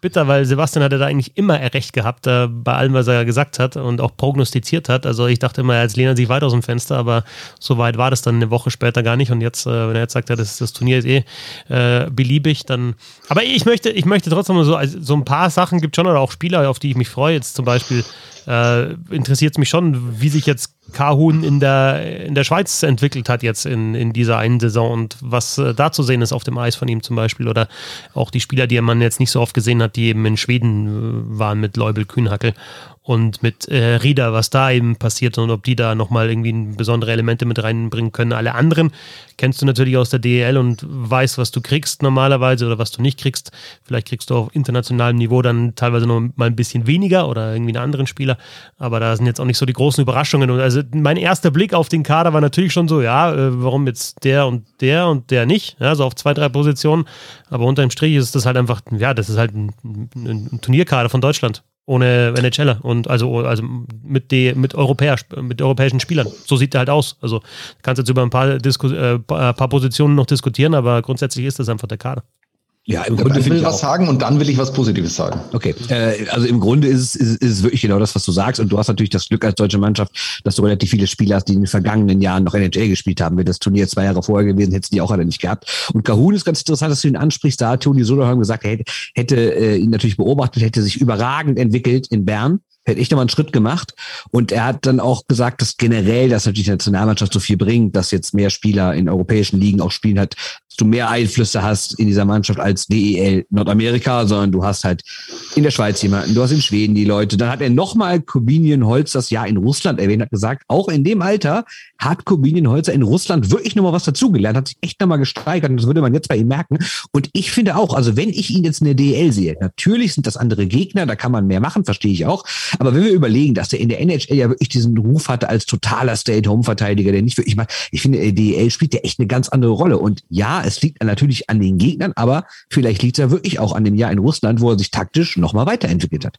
Speaker 1: bitter, weil Sebastian hatte da eigentlich immer recht gehabt, äh, bei allem, was er gesagt hat und auch prognostiziert hat. Also ich dachte immer, jetzt lehnt er sich weit aus dem Fenster, aber so weit war das dann eine Woche später gar nicht. Und jetzt, äh, wenn er jetzt sagt, ja, das, das Turnier ist eh äh, beliebig, dann. Aber ich möchte, ich möchte trotzdem so, also so ein paar Sachen gibt schon oder auch Spieler, auf die ich mich freue. Jetzt zum Beispiel äh, interessiert es mich schon, wie sich jetzt Kahun in der, in der Schweiz entwickelt hat jetzt in, in dieser einen Saison und was äh, da zu sehen ist auf dem Eis von ihm zum Beispiel oder auch die Spieler, die man jetzt nicht so oft gesehen hat, die eben in Schweden äh, waren mit Leubel Kühnhackel und mit äh, Rieder, was da eben passiert und ob die da nochmal irgendwie besondere Elemente mit reinbringen können. Alle anderen kennst du natürlich aus der DEL und weißt, was du kriegst normalerweise oder was du nicht kriegst. Vielleicht kriegst du auf internationalem Niveau dann teilweise noch mal ein bisschen weniger oder irgendwie einen anderen Spieler, aber da sind jetzt auch nicht so die großen Überraschungen. Und also mein erster Blick auf den Kader war natürlich schon so, ja, äh, warum jetzt der und der und der nicht? Ja, so auf zwei, drei Positionen. Aber unter dem Strich ist das halt einfach, ja, das ist halt ein, ein Turnierkader von Deutschland ohne NHLer und also, also mit, die, mit, Europäer, mit europäischen Spielern. So sieht er halt aus. Also kannst jetzt über ein paar, Disku äh, paar Positionen noch diskutieren, aber grundsätzlich ist das einfach der Kader.
Speaker 3: Ja, im Grunde ich will ich was sagen und dann will ich was Positives sagen.
Speaker 2: Okay, äh, also im Grunde ist es, ist, ist es wirklich genau das, was du sagst. Und du hast natürlich das Glück als deutsche Mannschaft, dass du relativ viele Spieler hast, die in den vergangenen Jahren noch NHL gespielt haben. Wäre das Turnier zwei Jahre vorher gewesen, hättest du die auch alle nicht gehabt. Und Kahun ist ganz interessant, dass du ihn ansprichst. Da hat Toni Soderholm gesagt, er hätte, hätte äh, ihn natürlich beobachtet, hätte sich überragend entwickelt in Bern hätte echt nochmal einen Schritt gemacht. Und er hat dann auch gesagt, dass generell das natürlich der Nationalmannschaft so viel bringt, dass jetzt mehr Spieler in europäischen Ligen auch spielen hat, du mehr Einflüsse hast in dieser Mannschaft als DEL Nordamerika, sondern du hast halt in der Schweiz jemanden, du hast in Schweden die Leute. Dann hat er nochmal Corbinian Holz das Jahr in Russland erwähnt, hat gesagt, auch in dem Alter hat Corbinian Holzer in Russland wirklich nochmal was dazugelernt, hat sich echt nochmal gesteigert und das würde man jetzt bei ihm merken. Und ich finde auch, also wenn ich ihn jetzt in der DEL sehe, natürlich sind das andere Gegner, da kann man mehr machen, verstehe ich auch. Aber wenn wir überlegen, dass er in der NHL ja wirklich diesen Ruf hatte als totaler Stay-at-Home-Verteidiger, der nicht wirklich mal, ich finde, DEL spielt ja echt eine ganz andere Rolle. Und ja, es liegt natürlich an den Gegnern, aber vielleicht liegt es ja wirklich auch an dem Jahr in Russland, wo er sich taktisch nochmal weiterentwickelt hat.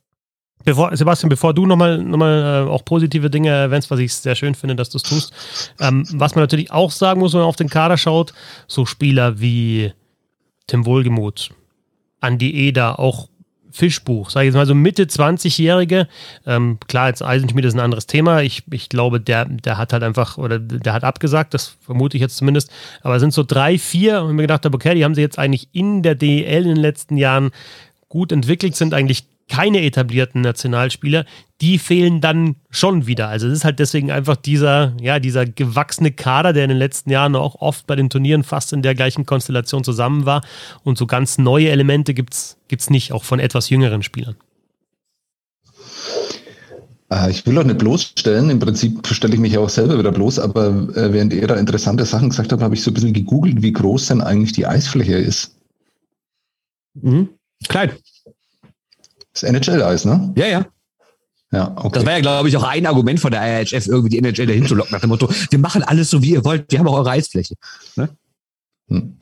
Speaker 1: Bevor, Sebastian, bevor du nochmal noch mal, äh, auch positive Dinge erwähnst, was ich sehr schön finde, dass du es tust, ähm, was man natürlich auch sagen muss, wenn man auf den Kader schaut, so Spieler wie Tim Wohlgemuth, Andi Eder, auch Fischbuch, sage ich jetzt mal so Mitte 20-Jährige. Ähm, klar, jetzt Eisenschmied ist ein anderes Thema. Ich, ich glaube, der, der hat halt einfach, oder der hat abgesagt, das vermute ich jetzt zumindest. Aber es sind so drei, vier, und mir gedacht habe, okay, die haben sie jetzt eigentlich in der DEL in den letzten Jahren gut entwickelt, sind eigentlich keine etablierten Nationalspieler, die fehlen dann schon wieder. Also es ist halt deswegen einfach dieser, ja, dieser gewachsene Kader, der in den letzten Jahren auch oft bei den Turnieren fast in der gleichen Konstellation zusammen war. Und so ganz neue Elemente gibt es nicht, auch von etwas jüngeren Spielern.
Speaker 3: Äh, ich will auch nicht bloßstellen. Im Prinzip stelle ich mich auch selber wieder bloß, aber äh, während ihr da interessante Sachen gesagt habt, habe ich so ein bisschen gegoogelt, wie groß denn eigentlich die Eisfläche ist.
Speaker 2: Mhm. Klein.
Speaker 3: Das NHL-Eis, ne?
Speaker 2: Ja, ja.
Speaker 3: Ja,
Speaker 2: okay. Das war ja, glaube ich, auch ein Argument von der IHF, irgendwie die NHL dahin zu locken, nach dem Motto, wir machen alles so, wie ihr wollt, wir haben auch eure Eisfläche. Ne?
Speaker 3: Hm.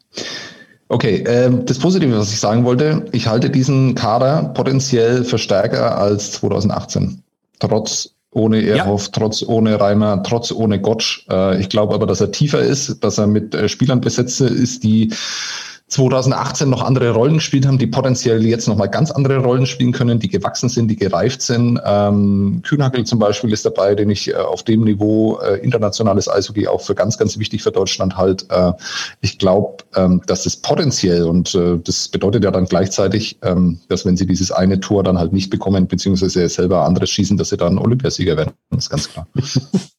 Speaker 3: Okay, äh, das Positive, was ich sagen wollte, ich halte diesen Kader potenziell für stärker als 2018. Trotz ohne Erhoff, ja. trotz ohne Reimer, trotz ohne Gottsch. Äh, ich glaube aber, dass er tiefer ist, dass er mit äh, Spielern besetzt ist, die 2018 noch andere Rollen gespielt haben, die potenziell jetzt nochmal ganz andere Rollen spielen können, die gewachsen sind, die gereift sind. Ähm, Kühnhackel zum Beispiel ist dabei, den ich äh, auf dem Niveau äh, internationales Eishockey auch für ganz, ganz wichtig für Deutschland halt. Äh, ich glaube, ähm, dass das potenziell und äh, das bedeutet ja dann gleichzeitig, ähm, dass wenn sie dieses eine Tor dann halt nicht bekommen, beziehungsweise selber anderes schießen, dass sie dann Olympiasieger werden. Das ist ganz klar.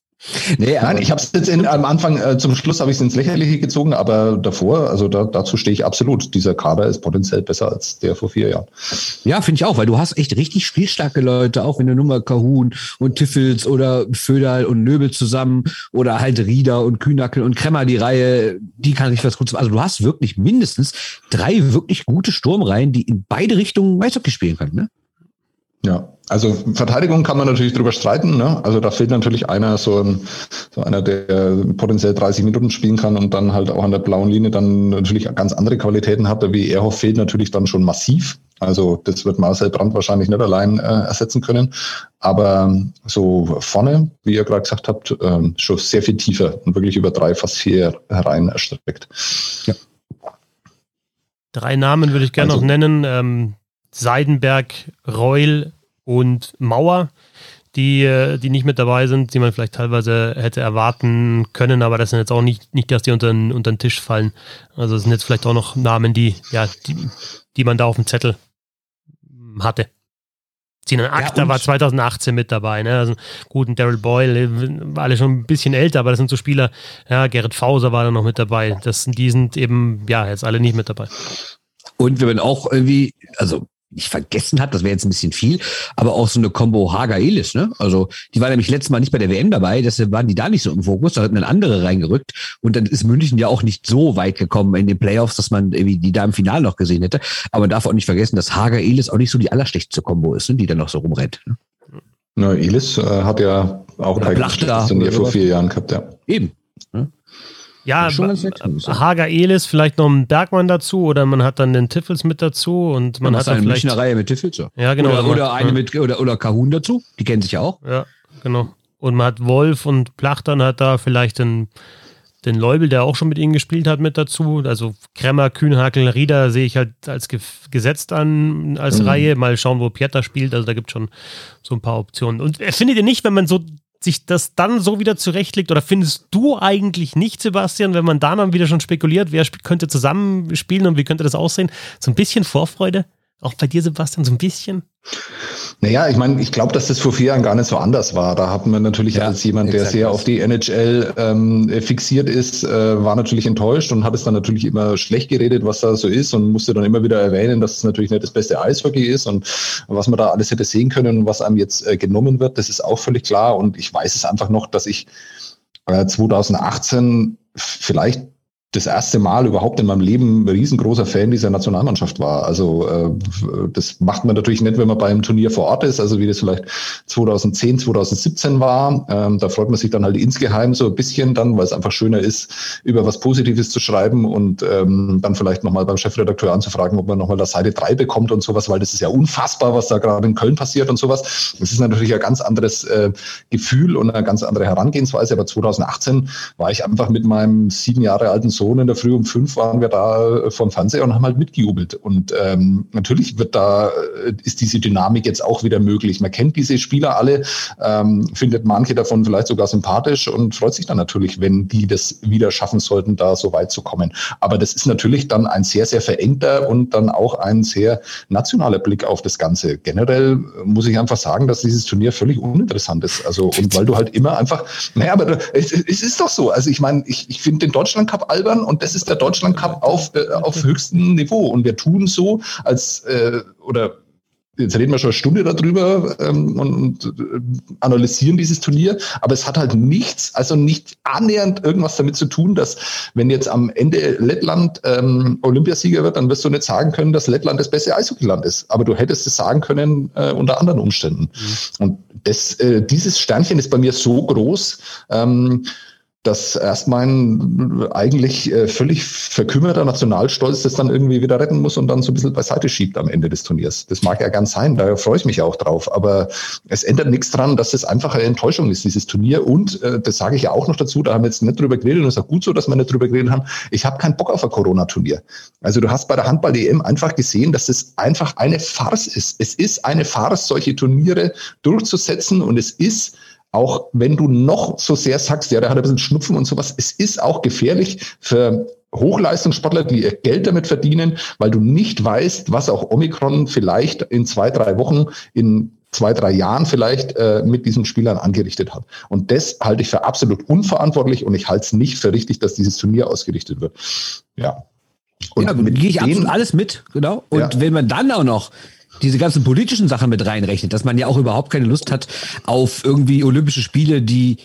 Speaker 3: Nee, Nein, ich habe es jetzt in, am Anfang, äh, zum Schluss habe ich es ins Lächerliche gezogen, aber davor, also da, dazu stehe ich absolut. Dieser Kader ist potenziell besser als der vor vier Jahren.
Speaker 2: Ja, finde ich auch, weil du hast echt richtig spielstarke Leute, auch wenn du nur mal Kahun und Tiffels oder Föderl und Nöbel zusammen oder halt Rieder und Kühnackel und Kremmer, die Reihe, die kann ich was Gutes. Also du hast wirklich mindestens drei wirklich gute Sturmreihen, die in beide Richtungen Eishockey spielen können, ne?
Speaker 3: Ja, also Verteidigung kann man natürlich drüber streiten. Ne? Also da fehlt natürlich einer, so, ein, so einer, der potenziell 30 Minuten spielen kann und dann halt auch an der blauen Linie dann natürlich ganz andere Qualitäten hat. Wie Erhoff fehlt natürlich dann schon massiv. Also das wird Marcel Brandt wahrscheinlich nicht allein äh, ersetzen können. Aber so vorne, wie ihr gerade gesagt habt, ähm, schon sehr viel tiefer und wirklich über drei, fast vier herein erstreckt. Ja.
Speaker 1: Drei Namen würde ich gerne also, noch nennen. Ähm, Seidenberg, Reul und Mauer, die, äh, die nicht mit dabei sind, die man vielleicht teilweise hätte erwarten können, aber das sind jetzt auch nicht, nicht dass die unter den, unter den Tisch fallen. Also es sind jetzt vielleicht auch noch Namen, die, ja, die, die man da auf dem Zettel hatte. Sinan Akhtar ja, war 2018 mit dabei, ne? Also guten Daryl Boyle, war alle schon ein bisschen älter, aber das sind so Spieler, ja, Gerrit Fauser war da noch mit dabei. Das, die sind eben, ja, jetzt alle nicht mit dabei.
Speaker 2: Und wenn man auch irgendwie, also nicht vergessen hat, das wäre jetzt ein bisschen viel, aber auch so eine Combo Hager-Elis, ne? Also die war nämlich letztes Mal nicht bei der WM dabei, deshalb waren die da nicht so im Fokus, da hat man andere reingerückt und dann ist München ja auch nicht so weit gekommen in den Playoffs, dass man irgendwie die da im Finale noch gesehen hätte. Aber man darf auch nicht vergessen, dass Hager-Elis auch nicht so die allerschlechteste Combo ist, ne? die dann noch so rumrennt. Ne?
Speaker 3: Na, Elis äh, hat ja auch
Speaker 2: bei
Speaker 3: Turnier vor vier Jahren gehabt, ja.
Speaker 2: Eben.
Speaker 1: Ja, Hager Elis, vielleicht noch ein Bergmann dazu oder man hat dann den Tiffels mit dazu und man hat
Speaker 2: eine
Speaker 1: vielleicht
Speaker 2: eine Reihe mit Tiffels. Ja,
Speaker 1: ja genau.
Speaker 2: Oder, oder eine ja. mit oder oder Kahun dazu, die kennen sich ja auch.
Speaker 1: Ja, genau. Und man hat Wolf und Plachtern hat da vielleicht den, den Leubel, der auch schon mit ihnen gespielt hat, mit dazu. Also Kremmer, Kühnhakel, Rieder sehe ich halt als ge gesetzt an als mhm. Reihe. Mal schauen, wo Pieter spielt. Also da gibt es schon so ein paar Optionen. Und findet ihr nicht, wenn man so sich das dann so wieder zurechtlegt? Oder findest du eigentlich nicht, Sebastian, wenn man da dann wieder schon spekuliert, wer könnte zusammenspielen und wie könnte das aussehen? So ein bisschen Vorfreude? Auch bei dir, Sebastian, so ein bisschen?
Speaker 3: Naja, ich meine, ich glaube, dass das vor vier Jahren gar nicht so anders war. Da hatten wir natürlich ja, als jemand, der sehr auf die NHL ähm, fixiert ist, äh, war natürlich enttäuscht und hat es dann natürlich immer schlecht geredet, was da so ist und musste dann immer wieder erwähnen, dass es natürlich nicht das beste Eishockey ist und was man da alles hätte sehen können und was einem jetzt äh, genommen wird, das ist auch völlig klar. Und ich weiß es einfach noch, dass ich äh, 2018 vielleicht das erste Mal überhaupt in meinem Leben riesengroßer Fan dieser Nationalmannschaft war. Also äh, das macht man natürlich nicht, wenn man beim Turnier vor Ort ist, also wie das vielleicht 2010, 2017 war. Ähm, da freut man sich dann halt insgeheim so ein bisschen dann, weil es einfach schöner ist, über was Positives zu schreiben und ähm, dann vielleicht nochmal beim Chefredakteur anzufragen, ob man nochmal das Seite 3 bekommt und sowas, weil das ist ja unfassbar, was da gerade in Köln passiert und sowas. Das ist natürlich ein ganz anderes äh, Gefühl und eine ganz andere Herangehensweise. Aber 2018 war ich einfach mit meinem sieben Jahre alten Sohn in der Früh um fünf waren wir da äh, vom Fernseher und haben halt mitgejubelt. Und ähm, natürlich wird da, äh, ist diese Dynamik jetzt auch wieder möglich. Man kennt diese Spieler alle, ähm, findet manche davon vielleicht sogar sympathisch und freut sich dann natürlich, wenn die das wieder schaffen sollten, da so weit zu kommen. Aber das ist natürlich dann ein sehr, sehr verengter und dann auch ein sehr nationaler Blick auf das Ganze. Generell muss ich einfach sagen, dass dieses Turnier völlig uninteressant ist. Also, und weil du halt immer einfach, naja, aber es, es ist doch so. Also ich meine, ich, ich finde den Deutschland Cup albern, albern und das ist der Deutschland Cup auf, äh, auf höchstem Niveau. Und wir tun so, als äh, oder jetzt reden wir schon eine Stunde darüber ähm, und, und äh, analysieren dieses Turnier, aber es hat halt nichts, also nicht annähernd irgendwas damit zu tun, dass wenn jetzt am Ende Lettland ähm, Olympiasieger wird, dann wirst du nicht sagen können, dass Lettland das beste Eishockeyland ist. Aber du hättest es sagen können äh, unter anderen Umständen. Mhm. Und das, äh, dieses Sternchen ist bei mir so groß. Ähm, dass erst mein eigentlich äh, völlig verkümmerter Nationalstolz das dann irgendwie wieder retten muss und dann so ein bisschen beiseite schiebt am Ende des Turniers. Das mag ja gern sein, da freue ich mich auch drauf. Aber es ändert nichts dran, dass es einfach eine Enttäuschung ist, dieses Turnier. Und äh, das sage ich ja auch noch dazu, da haben wir jetzt nicht drüber geredet und es ist auch gut so, dass wir nicht drüber geredet haben. Ich habe keinen Bock auf ein Corona-Turnier. Also du hast bei der Handball-EM einfach gesehen, dass es einfach eine Farce ist. Es ist eine Farce, solche Turniere durchzusetzen und es ist auch wenn du noch so sehr sagst, ja, der hat ein bisschen Schnupfen und sowas, es ist auch gefährlich für Hochleistungssportler, die ihr Geld damit verdienen, weil du nicht weißt, was auch Omikron vielleicht in zwei, drei Wochen, in zwei, drei Jahren vielleicht äh, mit diesen Spielern angerichtet hat. Und das halte ich für absolut unverantwortlich und ich halte es nicht für richtig, dass dieses Turnier ausgerichtet wird. Ja.
Speaker 2: Und ja, gehe ich absolut alles mit, genau. Und ja. wenn man dann auch noch diese ganzen politischen Sachen mit reinrechnet, dass man ja auch überhaupt keine Lust hat auf irgendwie Olympische Spiele, die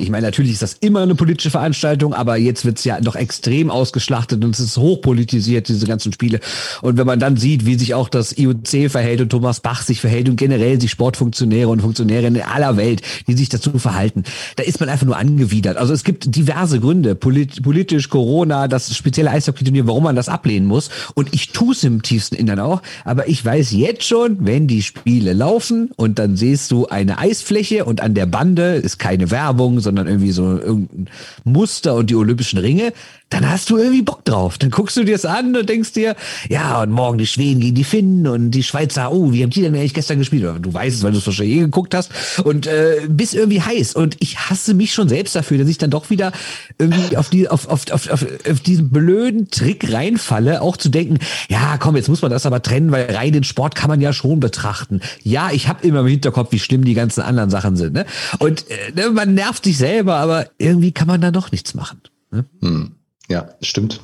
Speaker 2: ich meine, natürlich ist das immer eine politische Veranstaltung, aber jetzt wird's ja noch extrem ausgeschlachtet und es ist hochpolitisiert, diese ganzen Spiele. Und wenn man dann sieht, wie sich auch das IOC verhält und Thomas Bach sich verhält und generell sich Sportfunktionäre und Funktionärinnen in aller Welt, die sich dazu verhalten, da ist man einfach nur angewidert. Also es gibt diverse Gründe, polit politisch, Corona, das spezielle Eishockey-Turnier, warum man das ablehnen muss. Und ich tue es im tiefsten Innern auch, aber ich weiß jetzt schon, wenn die Spiele laufen und dann siehst du eine Eisfläche und an der Bande ist keine Werbung, sondern irgendwie so irgendein Muster und die Olympischen Ringe, dann hast du irgendwie Bock drauf. Dann guckst du dir das an und denkst dir, ja, und morgen die Schweden gegen die Finnen und die Schweizer, oh, wie haben die denn eigentlich gestern gespielt? Du weißt es, weil du es wahrscheinlich eh geguckt hast und äh, bist irgendwie heiß. Und ich hasse mich schon selbst dafür, dass ich dann doch wieder irgendwie auf, die, auf, auf, auf, auf, auf diesen blöden Trick reinfalle, auch zu denken, ja, komm, jetzt muss man das aber trennen, weil rein den Sport kann man ja schon betrachten. Ja, ich habe immer im Hinterkopf, wie schlimm die ganzen anderen Sachen sind. Ne? Und äh, ne, man nervt sich selber, aber irgendwie kann man da doch nichts machen. Ne?
Speaker 3: Hm. Ja, stimmt.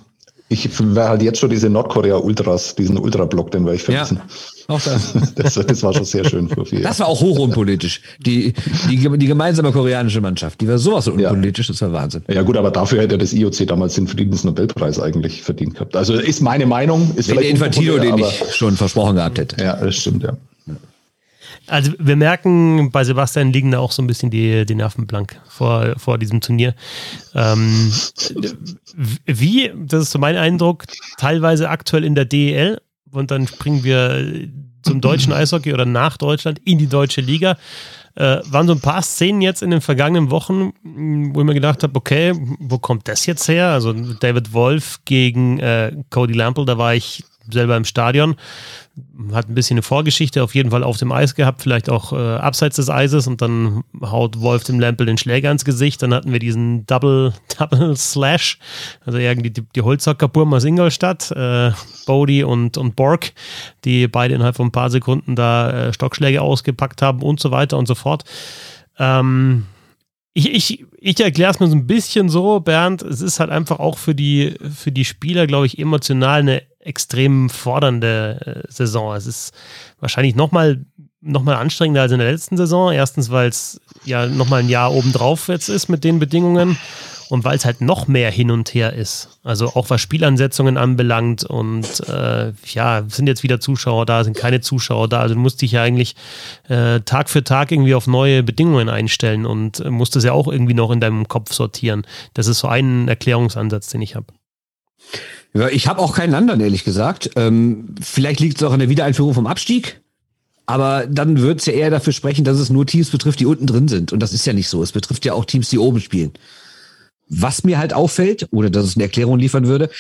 Speaker 3: Ich wäre halt jetzt schon diese Nordkorea-Ultras, diesen Ultra-Block, den werde ich vermissen. Ja, auch das. das. das. war schon sehr schön.
Speaker 2: Das war auch hoch unpolitisch. Die, die, die gemeinsame koreanische Mannschaft, die war sowas unpolitisch, ja. das war Wahnsinn.
Speaker 3: Ja gut, aber dafür hätte das IOC damals den Friedensnobelpreis eigentlich verdient gehabt. Also ist meine Meinung. Ist
Speaker 2: Wenn vielleicht der Infantino, den ich schon versprochen gehabt hätte.
Speaker 3: Ja, das stimmt, ja.
Speaker 1: Also wir merken, bei Sebastian liegen da auch so ein bisschen die, die Nerven blank vor, vor diesem Turnier. Ähm, wie, das ist so mein Eindruck, teilweise aktuell in der DEL und dann springen wir zum deutschen Eishockey oder nach Deutschland in die deutsche Liga. Äh, waren so ein paar Szenen jetzt in den vergangenen Wochen, wo ich mir gedacht habe, okay, wo kommt das jetzt her? Also David Wolf gegen äh, Cody Lample, da war ich selber im Stadion hat ein bisschen eine Vorgeschichte auf jeden Fall auf dem Eis gehabt, vielleicht auch äh, abseits des Eises und dann haut Wolf dem Lampel den Schläger ins Gesicht. Dann hatten wir diesen Double, Double Slash, also irgendwie die, die Holzhockerburm aus Ingolstadt, äh, Bodie und, und Borg, die beide innerhalb von ein paar Sekunden da äh, Stockschläge ausgepackt haben und so weiter und so fort. Ähm, ich, ich, ich erkläre es mir so ein bisschen so, Bernd, es ist halt einfach auch für die, für die Spieler, glaube ich, emotional eine extrem fordernde äh, Saison. Es ist wahrscheinlich nochmal noch mal anstrengender als in der letzten Saison. Erstens, weil es ja nochmal ein Jahr obendrauf jetzt ist mit den Bedingungen und weil es halt noch mehr hin und her ist. Also auch was Spielansetzungen anbelangt und äh, ja, sind jetzt wieder Zuschauer da, sind keine Zuschauer da. Also du musst dich ja eigentlich äh, Tag für Tag irgendwie auf neue Bedingungen einstellen und äh, musst das ja auch irgendwie noch in deinem Kopf sortieren. Das ist so ein Erklärungsansatz, den ich habe.
Speaker 2: Ja, ich habe auch keinen anderen, ehrlich gesagt. Ähm, vielleicht liegt es auch an der Wiedereinführung vom Abstieg. Aber dann wird es ja eher dafür sprechen, dass es nur Teams betrifft, die unten drin sind. Und das ist ja nicht so. Es betrifft ja auch Teams, die oben spielen. Was mir halt auffällt, oder dass es eine Erklärung liefern würde,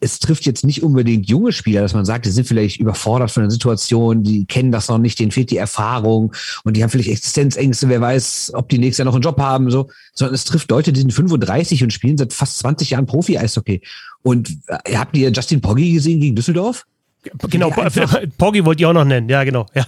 Speaker 2: es trifft jetzt nicht unbedingt junge Spieler, dass man sagt, die sind vielleicht überfordert von der Situation, die kennen das noch nicht, denen fehlt die Erfahrung und die haben vielleicht Existenzängste, wer weiß, ob die nächstes Jahr noch einen Job haben, so, sondern es trifft Leute, die sind 35 und spielen seit fast 20 Jahren Profi-Eishockey. Und äh, habt ihr Justin Poggi gesehen gegen Düsseldorf?
Speaker 1: Genau, Poggi wollte ich auch noch nennen, ja, genau, ja.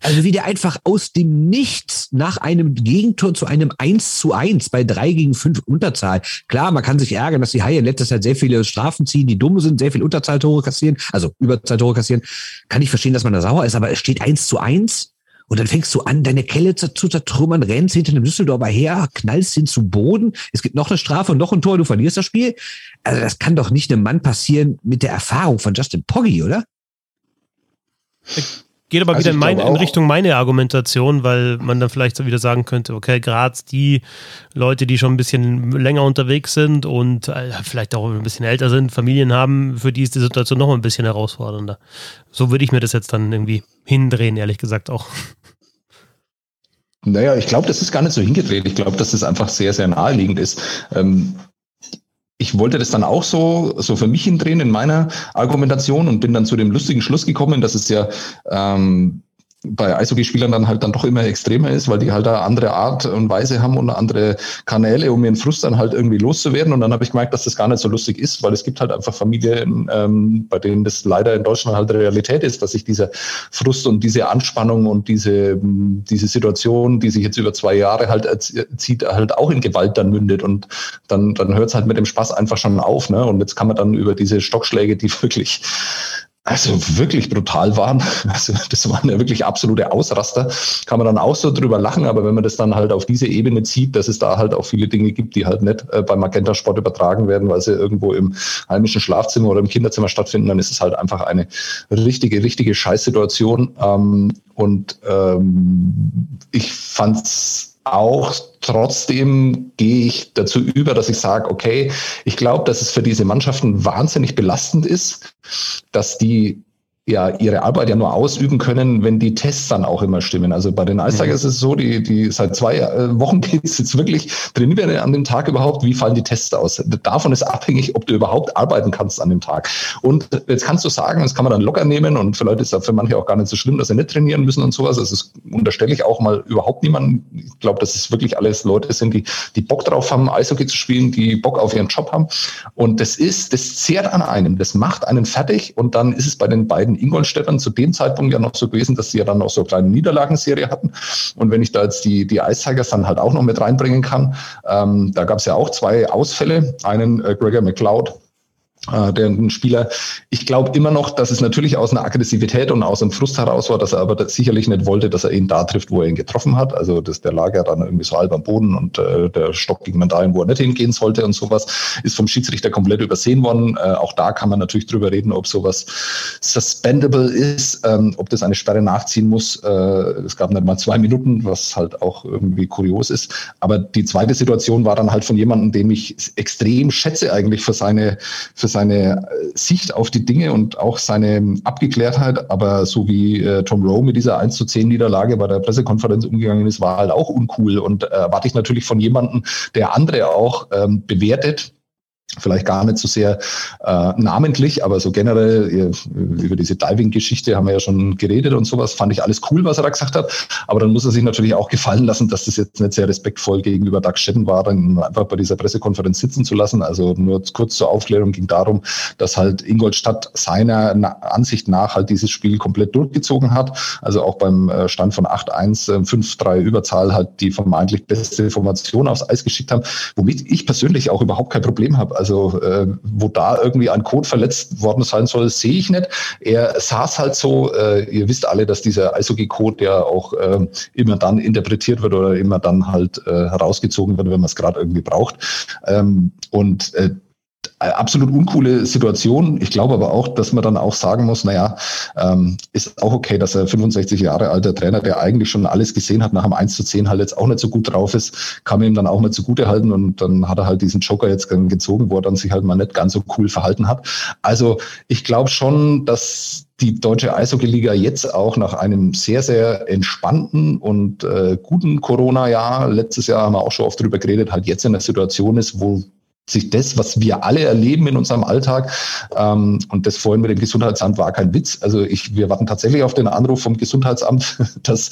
Speaker 2: Also wie der einfach aus dem Nichts nach einem Gegentor zu einem 1 zu 1 bei 3 gegen 5 Unterzahl. Klar, man kann sich ärgern, dass die Haie in letzter Zeit sehr viele Strafen ziehen, die dumm sind, sehr viel Unterzahltore kassieren, also Überzahltore kassieren. Kann ich verstehen, dass man da sauer ist, aber es steht 1 zu 1 und dann fängst du an, deine Kelle zu, zu zertrümmern, rennst hinter einem Düsseldorfer her, knallst ihn zu Boden. Es gibt noch eine Strafe und noch ein Tor, du verlierst das Spiel. Also das kann doch nicht einem Mann passieren mit der Erfahrung von Justin Poggi, oder?
Speaker 1: Geht aber also wieder in, mein, in, Richtung meine Argumentation, weil man dann vielleicht so wieder sagen könnte, okay, gerade die Leute, die schon ein bisschen länger unterwegs sind und äh, vielleicht auch ein bisschen älter sind, Familien haben, für die ist die Situation noch ein bisschen herausfordernder. So würde ich mir das jetzt dann irgendwie hindrehen, ehrlich gesagt auch.
Speaker 3: Naja, ich glaube, das ist gar nicht so hingedreht. Ich glaube, dass das einfach sehr, sehr naheliegend ist. Ähm, ich wollte das dann auch so, so für mich hindrehen in meiner Argumentation und bin dann zu dem lustigen Schluss gekommen, dass es ja ähm, bei Eishockeyspielern dann halt dann doch immer extremer ist, weil die halt eine andere Art und Weise haben und andere Kanäle, um ihren Frust dann halt irgendwie loszuwerden. Und dann habe ich gemerkt, dass das gar nicht so lustig ist, weil es gibt halt einfach Familien, ähm, bei denen das leider in Deutschland halt Realität ist, dass sich dieser Frust und diese Anspannung und diese, diese Situation, die sich jetzt über zwei Jahre halt zieht, halt auch in Gewalt dann mündet. Und dann, dann hört es halt mit dem Spaß einfach schon auf. Ne? Und jetzt kann man dann über diese Stockschläge, die wirklich also wirklich brutal waren. Also das waren ja wirklich absolute Ausraster. Kann man dann auch so drüber lachen, aber wenn man das dann halt auf diese Ebene zieht, dass es da halt auch viele Dinge gibt, die halt nicht äh, beim Magenta Sport übertragen werden, weil sie irgendwo im heimischen Schlafzimmer oder im Kinderzimmer stattfinden, dann ist es halt einfach eine richtige, richtige Scheißsituation. Ähm, und ähm, ich fand's auch trotzdem gehe ich dazu über, dass ich sage, okay, ich glaube, dass es für diese Mannschaften wahnsinnig belastend ist, dass die ja ihre Arbeit ja nur ausüben können, wenn die Tests dann auch immer stimmen. Also bei den Eisberger mhm. ist es so, die, die seit zwei äh, Wochen geht es jetzt wirklich, trainieren wir an dem Tag überhaupt, wie fallen die Tests aus? Davon ist abhängig, ob du überhaupt arbeiten kannst an dem Tag. Und jetzt kannst du sagen, das kann man dann locker nehmen und vielleicht ist das für manche auch gar nicht so schlimm, dass sie nicht trainieren müssen und sowas. Das ist, unterstelle ich auch mal überhaupt niemanden. Ich glaube, dass es wirklich alles Leute sind, die, die Bock drauf haben, Eishockey zu spielen, die Bock auf ihren Job haben. Und das ist, das zehrt an einem, das macht einen fertig und dann ist es bei den beiden Ingolstädtern zu dem Zeitpunkt ja noch so gewesen, dass sie ja dann noch so eine kleine Niederlagenserie hatten. Und wenn ich da jetzt die, die Ice Tigers dann halt auch noch mit reinbringen kann, ähm, da gab es ja auch zwei Ausfälle. Einen äh, Gregor McLeod, äh, der Spieler. Ich glaube immer noch, dass es natürlich aus einer Aggressivität und aus einem Frust heraus war, dass er aber sicherlich nicht wollte, dass er ihn da trifft, wo er ihn getroffen hat. Also dass der lag ja dann irgendwie so halb am Boden und äh, der Stock ging dann dahin, wo er nicht hingehen sollte und sowas. Ist vom Schiedsrichter komplett übersehen worden. Äh, auch da kann man natürlich drüber reden, ob sowas suspendable ist, ähm, ob das eine Sperre nachziehen muss. Äh, es gab nicht mal zwei Minuten, was halt auch irgendwie kurios ist. Aber die zweite Situation war dann halt von jemandem, den ich extrem schätze eigentlich für seine, für seine äh, Sicht auf die Dinge und auch seine Abgeklärtheit. Aber so wie äh, Tom Rowe mit dieser 1 zu 10 Niederlage bei der Pressekonferenz umgegangen ist, war halt auch uncool. Und äh, erwarte ich natürlich von jemandem, der andere auch ähm, bewertet, vielleicht gar nicht so sehr äh, namentlich, aber so generell über diese Diving-Geschichte haben wir ja schon geredet und sowas. Fand ich alles cool, was er da gesagt hat. Aber dann muss er sich natürlich auch gefallen lassen, dass das jetzt nicht sehr respektvoll gegenüber Doug Shedden war, dann einfach bei dieser Pressekonferenz sitzen zu lassen. Also nur kurz zur Aufklärung ging darum, dass halt Ingolstadt seiner Ansicht nach halt dieses Spiel komplett durchgezogen hat. Also auch beim äh, Stand von 8-1, 5-3 äh, Überzahl halt die vermeintlich beste Formation aufs Eis geschickt haben, womit ich persönlich auch überhaupt kein Problem habe. Also äh, wo da irgendwie ein Code verletzt worden sein soll, sehe ich nicht. Er saß halt so, äh, ihr wisst alle, dass dieser Eishockey-Code ja auch äh, immer dann interpretiert wird oder immer dann halt äh, herausgezogen wird, wenn man es gerade irgendwie braucht. Ähm, und äh, absolut uncoole Situation. Ich glaube aber auch, dass man dann auch sagen muss, naja, ähm, ist auch okay, dass er 65 Jahre alter Trainer, der eigentlich schon alles gesehen hat, nach dem 1 zu 10 halt jetzt auch nicht so gut drauf ist, kann man ihm dann auch mal zugute halten und dann hat er halt diesen Joker jetzt gezogen, wo er dann sich halt mal nicht ganz so cool verhalten hat. Also ich glaube schon, dass die deutsche Eishockey-Liga jetzt auch nach einem sehr, sehr entspannten und äh, guten Corona-Jahr, letztes Jahr haben wir auch schon oft drüber geredet, halt jetzt in der Situation ist, wo sich das, was wir alle erleben in unserem Alltag, ähm, und das vorhin mit dem Gesundheitsamt war kein Witz. Also ich, wir warten tatsächlich auf den Anruf vom Gesundheitsamt, dass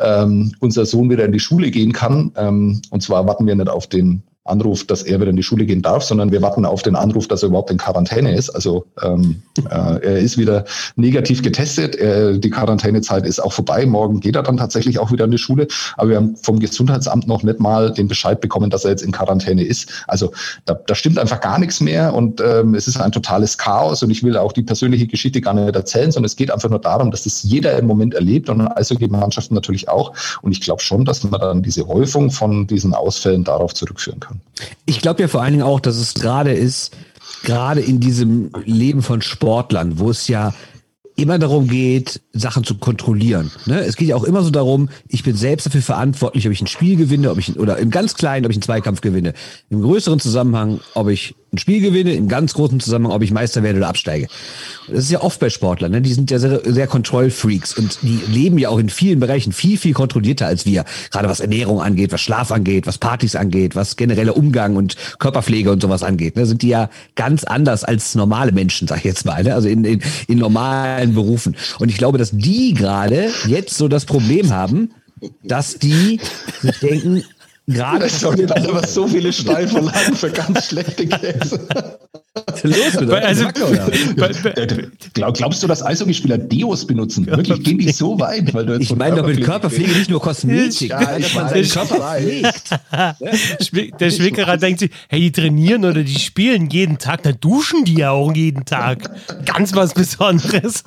Speaker 3: ähm, unser Sohn wieder in die Schule gehen kann. Ähm, und zwar warten wir nicht auf den Anruf, dass er wieder in die Schule gehen darf, sondern wir warten auf den Anruf, dass er überhaupt in Quarantäne ist. Also ähm, äh, er ist wieder negativ getestet. Er, die Quarantänezeit ist auch vorbei. Morgen geht er dann tatsächlich auch wieder in die Schule. Aber wir haben vom Gesundheitsamt noch nicht mal den Bescheid bekommen, dass er jetzt in Quarantäne ist. Also da, da stimmt einfach gar nichts mehr und ähm, es ist ein totales Chaos. Und ich will auch die persönliche Geschichte gar nicht erzählen, sondern es geht einfach nur darum, dass das jeder im Moment erlebt und also Mannschaften natürlich auch. Und ich glaube schon, dass man dann diese Häufung von diesen Ausfällen darauf zurückführen kann
Speaker 2: Ich glaube ja vor allen Dingen auch, dass es gerade ist, gerade in diesem Leben von Sportlern, wo es ja immer darum geht, Sachen zu kontrollieren. Ne? Es geht ja auch immer so darum, ich bin selbst dafür verantwortlich, ob ich ein Spiel gewinne, ob ich oder im ganz kleinen, ob ich einen Zweikampf gewinne. Im größeren Zusammenhang, ob ich ein Spiel gewinne, im ganz großen Zusammenhang, ob ich Meister werde oder absteige. Das ist ja oft bei Sportlern, ne? die sind ja sehr, sehr Kontrollfreaks und die leben ja auch in vielen Bereichen viel, viel kontrollierter als wir. Gerade was Ernährung angeht, was Schlaf angeht, was Partys angeht, was genereller Umgang und Körperpflege und sowas angeht. Ne? Sind die ja ganz anders als normale Menschen, sag ich jetzt mal, ne? also in, in, in normalen Berufen. Und ich glaube, dass die gerade jetzt so das Problem haben, dass die sich denken, Gerade.
Speaker 3: Doch nicht aber so viele Steilvorlagen für ganz schlechte Käse. Was los mit also, Glaub, glaubst du, dass Eishockeyspieler Deos benutzen? Wirklich, gehen die so weit?
Speaker 2: Weil du ich meine doch mit Körperpflege nicht nur Kosmetik, ja,
Speaker 1: man seinen Körper. Der Schwickerer denkt sich, hey, die trainieren oder die spielen jeden Tag, dann duschen die ja auch jeden Tag. Ganz was Besonderes.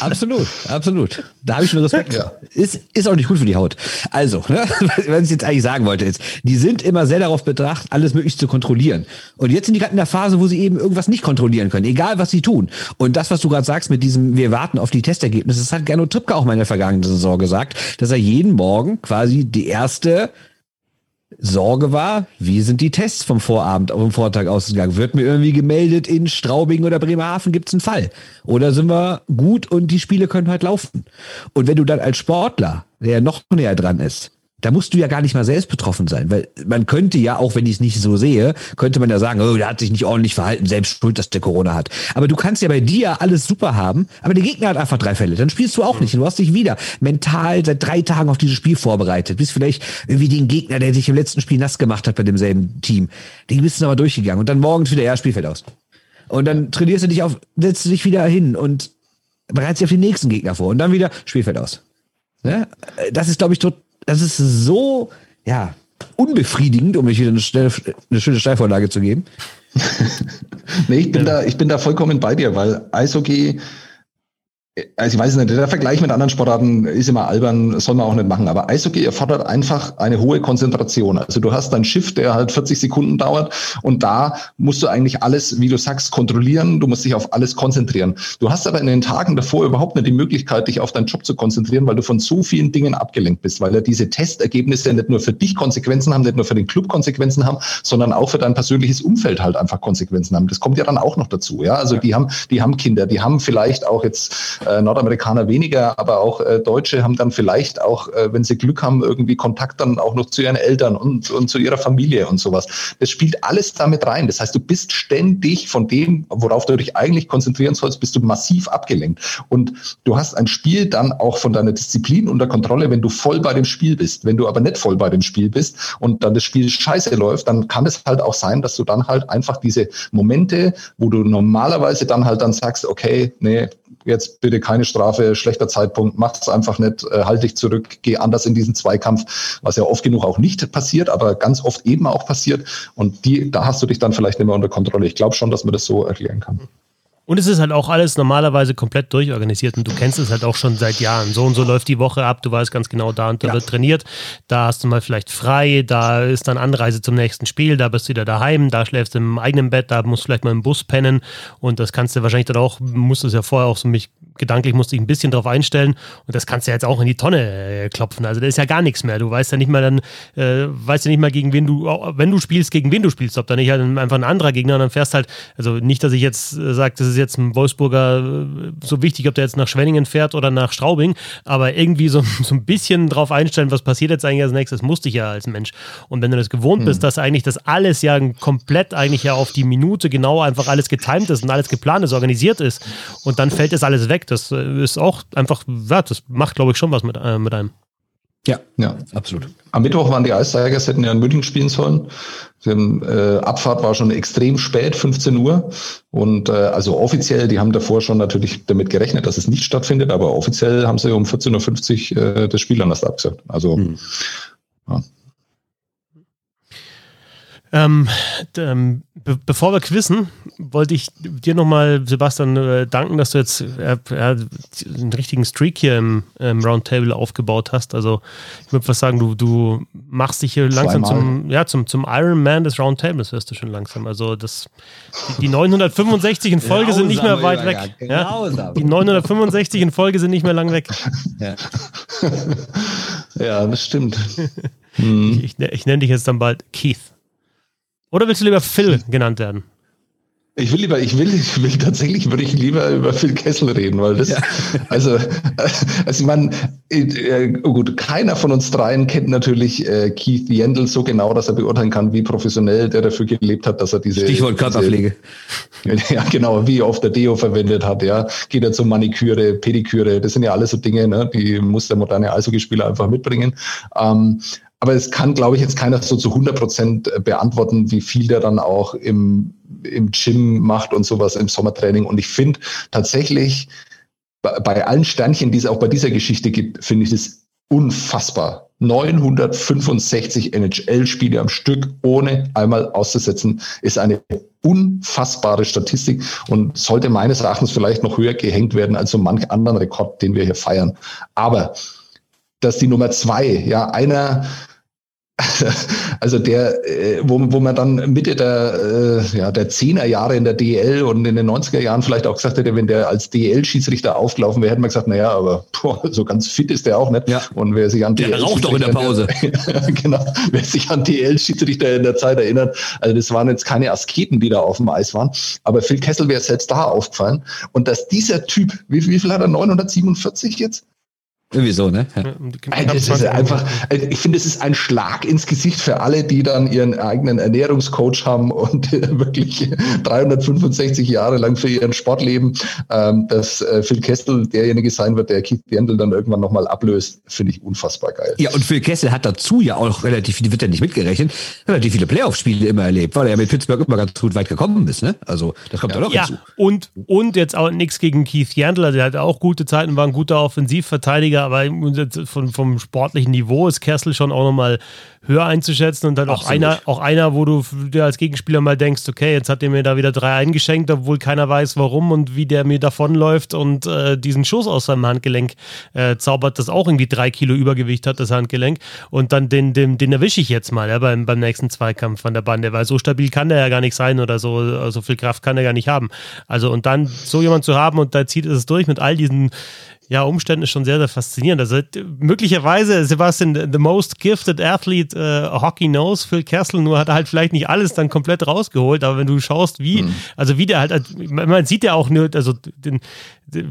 Speaker 2: Absolut, absolut. Da habe ich schon Respekt. Ja. Ist, ist auch nicht gut für die Haut. Also, ne, was ich jetzt eigentlich sagen wollte, ist, die sind immer sehr darauf bedacht, alles möglichst zu kontrollieren. Und jetzt sind die gerade in der Phase, wo sie eben irgendwas nicht kontrollieren können, egal was sie tun. Und das, was du gerade sagst mit diesem, wir warten auf die Testergebnisse, das hat Gernot Trippke auch mal in der vergangenen Saison gesagt, dass er jeden Morgen quasi die erste Sorge war, wie sind die Tests vom Vorabend, vom Vortag ausgegangen? Wird mir irgendwie gemeldet, in Straubing oder Bremerhaven gibt es einen Fall? Oder sind wir gut und die Spiele können halt laufen? Und wenn du dann als Sportler, der noch näher dran ist, da musst du ja gar nicht mal selbst betroffen sein, weil man könnte ja, auch wenn ich es nicht so sehe, könnte man ja sagen, oh, der hat sich nicht ordentlich verhalten, selbst schuld, dass der Corona hat. Aber du kannst ja bei dir alles super haben, aber der Gegner hat einfach drei Fälle, dann spielst du auch nicht. Und du hast dich wieder mental seit drei Tagen auf dieses Spiel vorbereitet, bist vielleicht irgendwie den Gegner, der sich im letzten Spiel nass gemacht hat bei demselben Team. Den bist du aber durchgegangen und dann morgens wieder, ja, Spielfeld aus. Und dann trainierst du dich auf, setzt du dich wieder hin und bereitest dich auf den nächsten Gegner vor und dann wieder Spielfeld aus. Ja? Das ist, glaube ich, total das ist so, ja, unbefriedigend, um mich wieder eine, schnelle, eine schöne Steilvorlage zu geben.
Speaker 3: nee, ich bin da, ich bin da vollkommen bei dir, weil Eishockey also ich weiß nicht, der Vergleich mit anderen Sportarten ist immer albern, soll man auch nicht machen. Aber Eishockey erfordert einfach eine hohe Konzentration. Also du hast ein Schiff, der halt 40 Sekunden dauert und da musst du eigentlich alles, wie du sagst, kontrollieren. Du musst dich auf alles konzentrieren. Du hast aber in den Tagen davor überhaupt nicht die Möglichkeit, dich auf deinen Job zu konzentrieren, weil du von so vielen Dingen abgelenkt bist, weil ja diese Testergebnisse nicht nur für dich Konsequenzen haben, nicht nur für den Club Konsequenzen haben, sondern auch für dein persönliches Umfeld halt einfach Konsequenzen haben. Das kommt ja dann auch noch dazu. Ja, also die haben, die haben Kinder, die haben vielleicht auch jetzt äh, Nordamerikaner weniger, aber auch äh, Deutsche haben dann vielleicht auch, äh, wenn sie Glück haben, irgendwie Kontakt dann auch noch zu ihren Eltern und, und zu ihrer Familie und sowas. Das spielt alles damit rein. Das heißt, du bist ständig von dem, worauf du dich eigentlich konzentrieren sollst, bist du massiv abgelenkt. Und du hast ein Spiel dann auch von deiner Disziplin unter Kontrolle, wenn du voll bei dem Spiel bist. Wenn du aber nicht voll bei dem Spiel bist und dann das Spiel scheiße läuft, dann kann es halt auch sein, dass du dann halt einfach diese Momente, wo du normalerweise dann halt dann sagst, okay, nee, jetzt bitte keine Strafe, schlechter Zeitpunkt, mach es einfach nicht, äh, halt dich zurück, geh anders in diesen Zweikampf, was ja oft genug auch nicht passiert, aber ganz oft eben auch passiert. Und die, da hast du dich dann vielleicht nicht mehr unter Kontrolle. Ich glaube schon, dass man das so erklären kann.
Speaker 1: Und es ist halt auch alles normalerweise komplett durchorganisiert und du kennst es halt auch schon seit Jahren. So und so läuft die Woche ab, du weißt ganz genau, da und da ja. wird trainiert, da hast du mal vielleicht frei, da ist dann Anreise zum nächsten Spiel, da bist du wieder daheim, da schläfst du im eigenen Bett, da musst du vielleicht mal im Bus pennen und das kannst du wahrscheinlich dann auch, musst du es ja vorher auch so mich gedanklich musst du dich ein bisschen drauf einstellen und das kannst du jetzt auch in die Tonne äh, klopfen. Also da ist ja gar nichts mehr. Du weißt ja nicht mal dann, äh, weißt ja nicht mal gegen wen du, wenn du spielst, gegen wen du spielst, ob da nicht halt einfach ein anderer Gegner und dann fährst halt, also nicht, dass ich jetzt äh, sage, das ist ist jetzt ein Wolfsburger äh, so wichtig, ob der jetzt nach Schwenningen fährt oder nach Straubing, aber irgendwie so, so ein bisschen drauf einstellen, was passiert jetzt eigentlich als nächstes, musste ich ja als Mensch. Und wenn du das gewohnt hm. bist, dass eigentlich das alles ja komplett eigentlich ja auf die Minute genau einfach alles getimt ist und alles geplant ist, organisiert ist und dann fällt das alles weg, das äh, ist auch einfach, ja, das macht glaube ich schon was mit, äh, mit einem.
Speaker 3: Ja, ja, absolut. Am Mittwoch waren die Eistigers, hätten ja in München spielen sollen. Die haben, äh, Abfahrt war schon extrem spät, 15 Uhr. Und äh, also offiziell, die haben davor schon natürlich damit gerechnet, dass es nicht stattfindet, aber offiziell haben sie um 14.50 Uhr äh, das Spiel anders abgesagt. Also hm. ja.
Speaker 1: Ähm, ähm, be bevor wir quizzen, wollte ich dir nochmal, Sebastian, äh, danken, dass du jetzt äh, einen richtigen Streak hier im, im, Roundtable aufgebaut hast. Also ich würde fast sagen, du, du machst dich hier langsam zum, ja, zum, zum Iron Man des Roundtables, wirst du schon langsam. Also das, die, die 965 in Folge sind nicht mehr weit weg. Ja? Die 965 in Folge sind nicht mehr lang weg.
Speaker 3: Ja, ja das stimmt.
Speaker 1: ich, ich, ich nenne dich jetzt dann bald Keith. Oder willst du lieber Phil genannt werden?
Speaker 3: Ich will lieber, ich will, ich will tatsächlich, würde ich lieber über Phil Kessel reden, weil das, ja. also, also man, äh, gut, keiner von uns dreien kennt natürlich äh, Keith Yendel so genau, dass er beurteilen kann, wie professionell der dafür gelebt hat, dass er diese
Speaker 2: Stichwort Körperpflege.
Speaker 3: Ja, genau, wie oft der Deo verwendet hat, ja, geht er zur Maniküre, Pediküre, das sind ja alles so Dinge, ne, die muss der moderne Eishockeyspieler einfach mitbringen. Ähm, aber es kann, glaube ich, jetzt keiner so zu 100 Prozent äh, beantworten, wie viel der dann auch im, im Gym macht und sowas im Sommertraining. Und ich finde tatsächlich, bei allen Sternchen, die es auch bei dieser Geschichte gibt, finde ich das unfassbar. 965 NHL-Spiele am Stück, ohne einmal auszusetzen, ist eine unfassbare Statistik und sollte meines Erachtens vielleicht noch höher gehängt werden als so manch anderen Rekord, den wir hier feiern. Aber dass die Nummer zwei, ja, einer Also der, äh, wo, wo man dann Mitte der, äh, ja, der 10er Jahre in der DL und in den 90er Jahren vielleicht auch gesagt hätte, wenn der als DL-Schiedsrichter aufgelaufen wäre, hätte man gesagt, naja, aber boah, so ganz fit ist der auch nicht.
Speaker 2: Ja.
Speaker 3: Und wer sich an
Speaker 2: DL der raucht doch in der Pause.
Speaker 3: genau, wer sich an DL-Schiedsrichter in der Zeit erinnert, also das waren jetzt keine Asketen, die da auf dem Eis waren, aber Phil Kessel wäre selbst da aufgefallen. Und dass dieser Typ, wie, wie viel hat er, 947 jetzt?
Speaker 2: Irgendwie so, ne? Ja.
Speaker 3: Das ist einfach, also ich finde, es ist ein Schlag ins Gesicht für alle, die dann ihren eigenen Ernährungscoach haben und wirklich 365 Jahre lang für ihren Sport leben, ähm, dass äh, Phil Kessel derjenige sein wird, der Keith Yandel dann irgendwann nochmal ablöst, finde ich unfassbar geil.
Speaker 2: Ja, und Phil Kessel hat dazu ja auch relativ, die wird ja nicht mitgerechnet, relativ viele Playoff-Spiele immer erlebt, weil er ja mit Pittsburgh immer ganz gut weit gekommen ist, ne? Also, das kommt ja,
Speaker 1: ja
Speaker 2: auch ja, hinzu.
Speaker 1: Und, und jetzt auch nichts gegen Keith Yandel, der hat auch gute Zeiten, war ein guter Offensivverteidiger, aber von, vom sportlichen Niveau ist Kessel schon auch nochmal höher einzuschätzen und dann auch einer, auch einer, wo du dir als Gegenspieler mal denkst, okay, jetzt hat er mir da wieder drei eingeschenkt, obwohl keiner weiß, warum und wie der mir davonläuft und äh, diesen Schuss aus seinem Handgelenk äh, zaubert, das auch irgendwie drei Kilo Übergewicht hat, das Handgelenk. Und dann den, den, den erwische ich jetzt mal ja, beim, beim nächsten Zweikampf von der Bande, weil so stabil kann der ja gar nicht sein oder so, so viel Kraft kann er gar nicht haben. Also und dann so jemand zu haben und da zieht es durch mit all diesen ja, Umständen ist schon sehr, sehr faszinierend. Also möglicherweise, Sebastian, the most gifted athlete uh, Hockey knows, Phil Kessel, nur hat er halt vielleicht nicht alles dann komplett rausgeholt, aber wenn du schaust, wie, mhm. also wie der halt, man sieht ja auch nur, also den, ich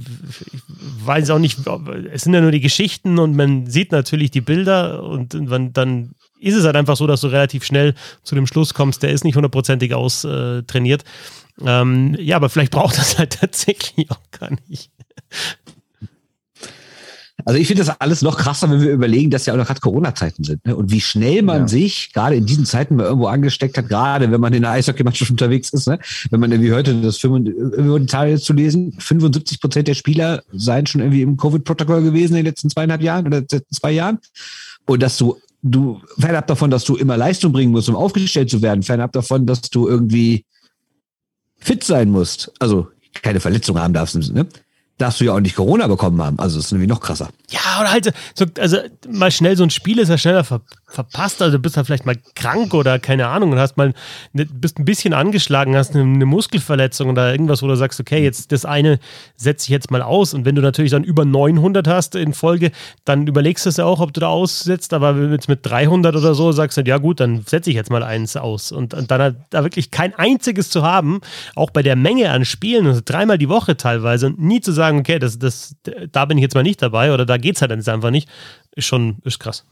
Speaker 1: weiß auch nicht, es sind ja nur die Geschichten und man sieht natürlich die Bilder und dann ist es halt einfach so, dass du relativ schnell zu dem Schluss kommst, der ist nicht hundertprozentig austrainiert. Ähm, ja, aber vielleicht braucht das halt tatsächlich auch gar nicht.
Speaker 2: Also ich finde das alles noch krasser, wenn wir überlegen, dass ja auch noch gerade Corona-Zeiten sind. Ne? Und wie schnell man ja. sich gerade in diesen Zeiten mal irgendwo angesteckt hat, gerade wenn man in der Eishockeymannschaft unterwegs ist. Ne? Wenn man irgendwie heute das über die Zahl zu lesen, 75 Prozent der Spieler seien schon irgendwie im Covid-Protokoll gewesen in den letzten zweieinhalb Jahren oder zwei Jahren. Und dass du, du, fernab davon, dass du immer Leistung bringen musst, um aufgestellt zu werden, fernab davon, dass du irgendwie fit sein musst, also keine Verletzung haben darfst, ne? Darfst du ja auch nicht Corona bekommen haben. Also das ist nämlich noch krasser.
Speaker 1: Ja, oder halt, so, also mal schnell so ein Spiel ist ja schneller ver verpasst. Also du bist halt vielleicht mal krank oder keine Ahnung und hast mal, ne, bist ein bisschen angeschlagen, hast eine, eine, Muskelverletzung oder irgendwas, wo du sagst, okay, jetzt das eine setze ich jetzt mal aus. Und wenn du natürlich dann über 900 hast in Folge, dann überlegst du es ja auch, ob du da aussetzt. Aber wenn du jetzt mit 300 oder so sagst, du, ja gut, dann setze ich jetzt mal eins aus. Und, und dann da wirklich kein einziges zu haben, auch bei der Menge an Spielen, also dreimal die Woche teilweise und nie zu sagen, okay, das, das, da bin ich jetzt mal nicht dabei oder da geht es halt jetzt einfach nicht, ist schon ist krass.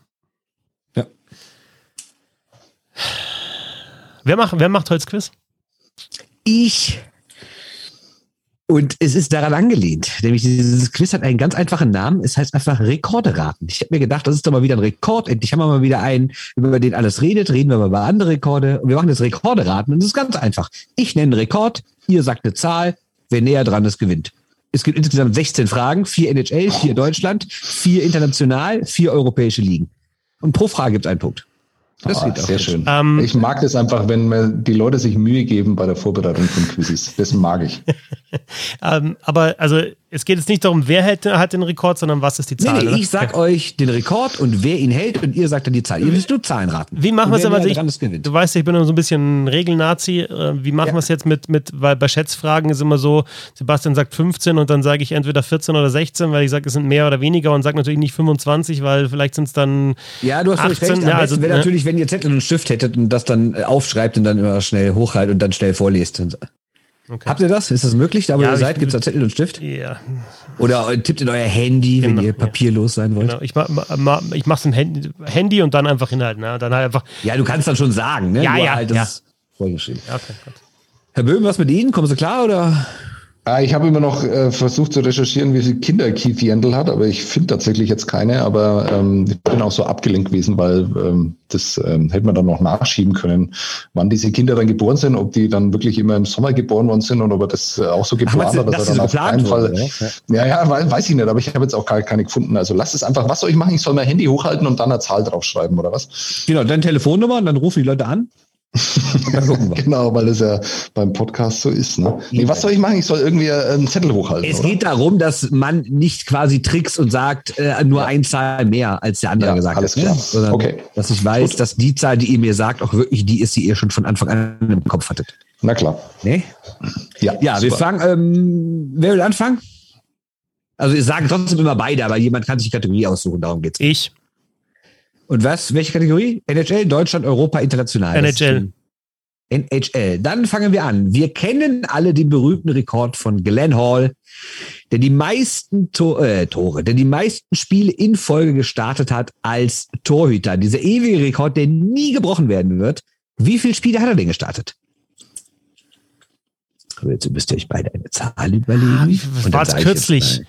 Speaker 2: Ja.
Speaker 1: Wer macht, wer macht heute das Quiz?
Speaker 2: Ich. Und es ist daran angelehnt. Nämlich dieses Quiz hat einen ganz einfachen Namen. Es heißt einfach Rekorde raten. Ich habe mir gedacht, das ist doch mal wieder ein Rekord. Endlich haben wir mal wieder einen, über den alles redet. Reden wir mal über andere Rekorde. Und wir machen das Rekorde raten. Und es ist ganz einfach. Ich nenne einen Rekord. Ihr sagt eine Zahl. Wer näher dran ist, gewinnt. Es gibt insgesamt 16 Fragen, vier NHL, vier Deutschland, vier international, vier europäische Ligen. Und pro Frage gibt es einen Punkt.
Speaker 3: Das oh, sehr schön. Ähm, ich mag das einfach, wenn die Leute sich Mühe geben bei der Vorbereitung von Quizzes. Das mag ich.
Speaker 1: ähm, aber also es geht jetzt nicht darum, wer hat, hat den Rekord, sondern was ist die Zahl.
Speaker 2: Nee, nee ich sag okay. euch den Rekord und wer ihn hält und ihr sagt dann die Zahl. Ihr müsst nur Zahlen raten.
Speaker 1: Wie machen wir es aber? Ich, du weißt, ich bin so ein bisschen Regelnazi. Äh, wie machen ja. wir es jetzt mit, mit, weil bei Schätzfragen ist immer so, Sebastian sagt 15 und dann sage ich entweder 14 oder 16, weil ich sage, es sind mehr oder weniger und sage natürlich nicht 25, weil vielleicht sind es dann.
Speaker 2: Ja, du hast 18. recht. Ja, also, wäre ne? natürlich, wenn ihr Zettel und Stift hättet und das dann äh, aufschreibt und dann immer schnell hochhaltet und dann schnell vorlest. Okay. Habt ihr das? Ist das möglich? Da wo ja, ihr seid, gibt es da Zettel und Stift?
Speaker 1: Ja.
Speaker 2: Oder tippt in euer Handy, genau, wenn ihr papierlos ja. sein wollt. Genau.
Speaker 1: Ich, mach, ma, ich mach's im Handy und dann einfach hinhalten. Ne? Dann halt einfach.
Speaker 2: Ja, du kannst dann schon sagen, ne?
Speaker 1: Ja, ja.
Speaker 2: Halt
Speaker 1: das ja.
Speaker 2: vorgeschrieben. Okay, Herr Böhm, was mit Ihnen? Kommen Sie klar oder?
Speaker 3: Ah, ich habe immer noch äh, versucht zu recherchieren, wie viele Kinder Keith Yandel hat, aber ich finde tatsächlich jetzt keine. Aber ähm, ich bin auch so abgelenkt gewesen, weil ähm, das ähm, hätte man dann noch nachschieben können, wann diese Kinder dann geboren sind, ob die dann wirklich immer im Sommer geboren worden sind und ob er das äh, auch so geplant hat, dass er dann auf keinen Fall. Ja, ja, weiß, ich nicht, aber ich habe jetzt auch keine, keine gefunden. Also lasst es einfach. Was soll ich machen? Ich soll mein Handy hochhalten und dann eine Zahl draufschreiben oder was?
Speaker 2: Genau, dann Telefonnummer und dann rufen die Leute an
Speaker 3: genau, weil es ja beim Podcast so ist. Ne? Nee, was soll ich machen? Ich soll irgendwie einen Zettel hochhalten.
Speaker 2: Es oder? geht darum, dass man nicht quasi trickst und sagt, äh, nur ja. ein Zahl mehr als der andere ja, gesagt
Speaker 3: alles hat. Klar. Sondern,
Speaker 2: okay. Dass ich weiß, Gut. dass die Zahl, die ihr mir sagt, auch wirklich die ist, die ihr schon von Anfang an im Kopf hattet.
Speaker 3: Na klar.
Speaker 2: Nee? Ja, ja wir fangen. Ähm, wer will anfangen? Also, ihr sagen trotzdem immer beide, aber jemand kann sich die Kategorie aussuchen, darum geht's.
Speaker 1: Ich.
Speaker 2: Und was? Welche Kategorie? NHL, Deutschland, Europa, international.
Speaker 1: NHL.
Speaker 2: NHL. Dann fangen wir an. Wir kennen alle den berühmten Rekord von Glenn Hall, der die meisten Tor äh, Tore, der die meisten Spiele in Folge gestartet hat als Torhüter. Dieser ewige Rekord, der nie gebrochen werden wird. Wie viele Spiele hat er denn gestartet? Jetzt müsst ihr euch beide eine Zahl überlegen.
Speaker 1: Ah, war es kürzlich?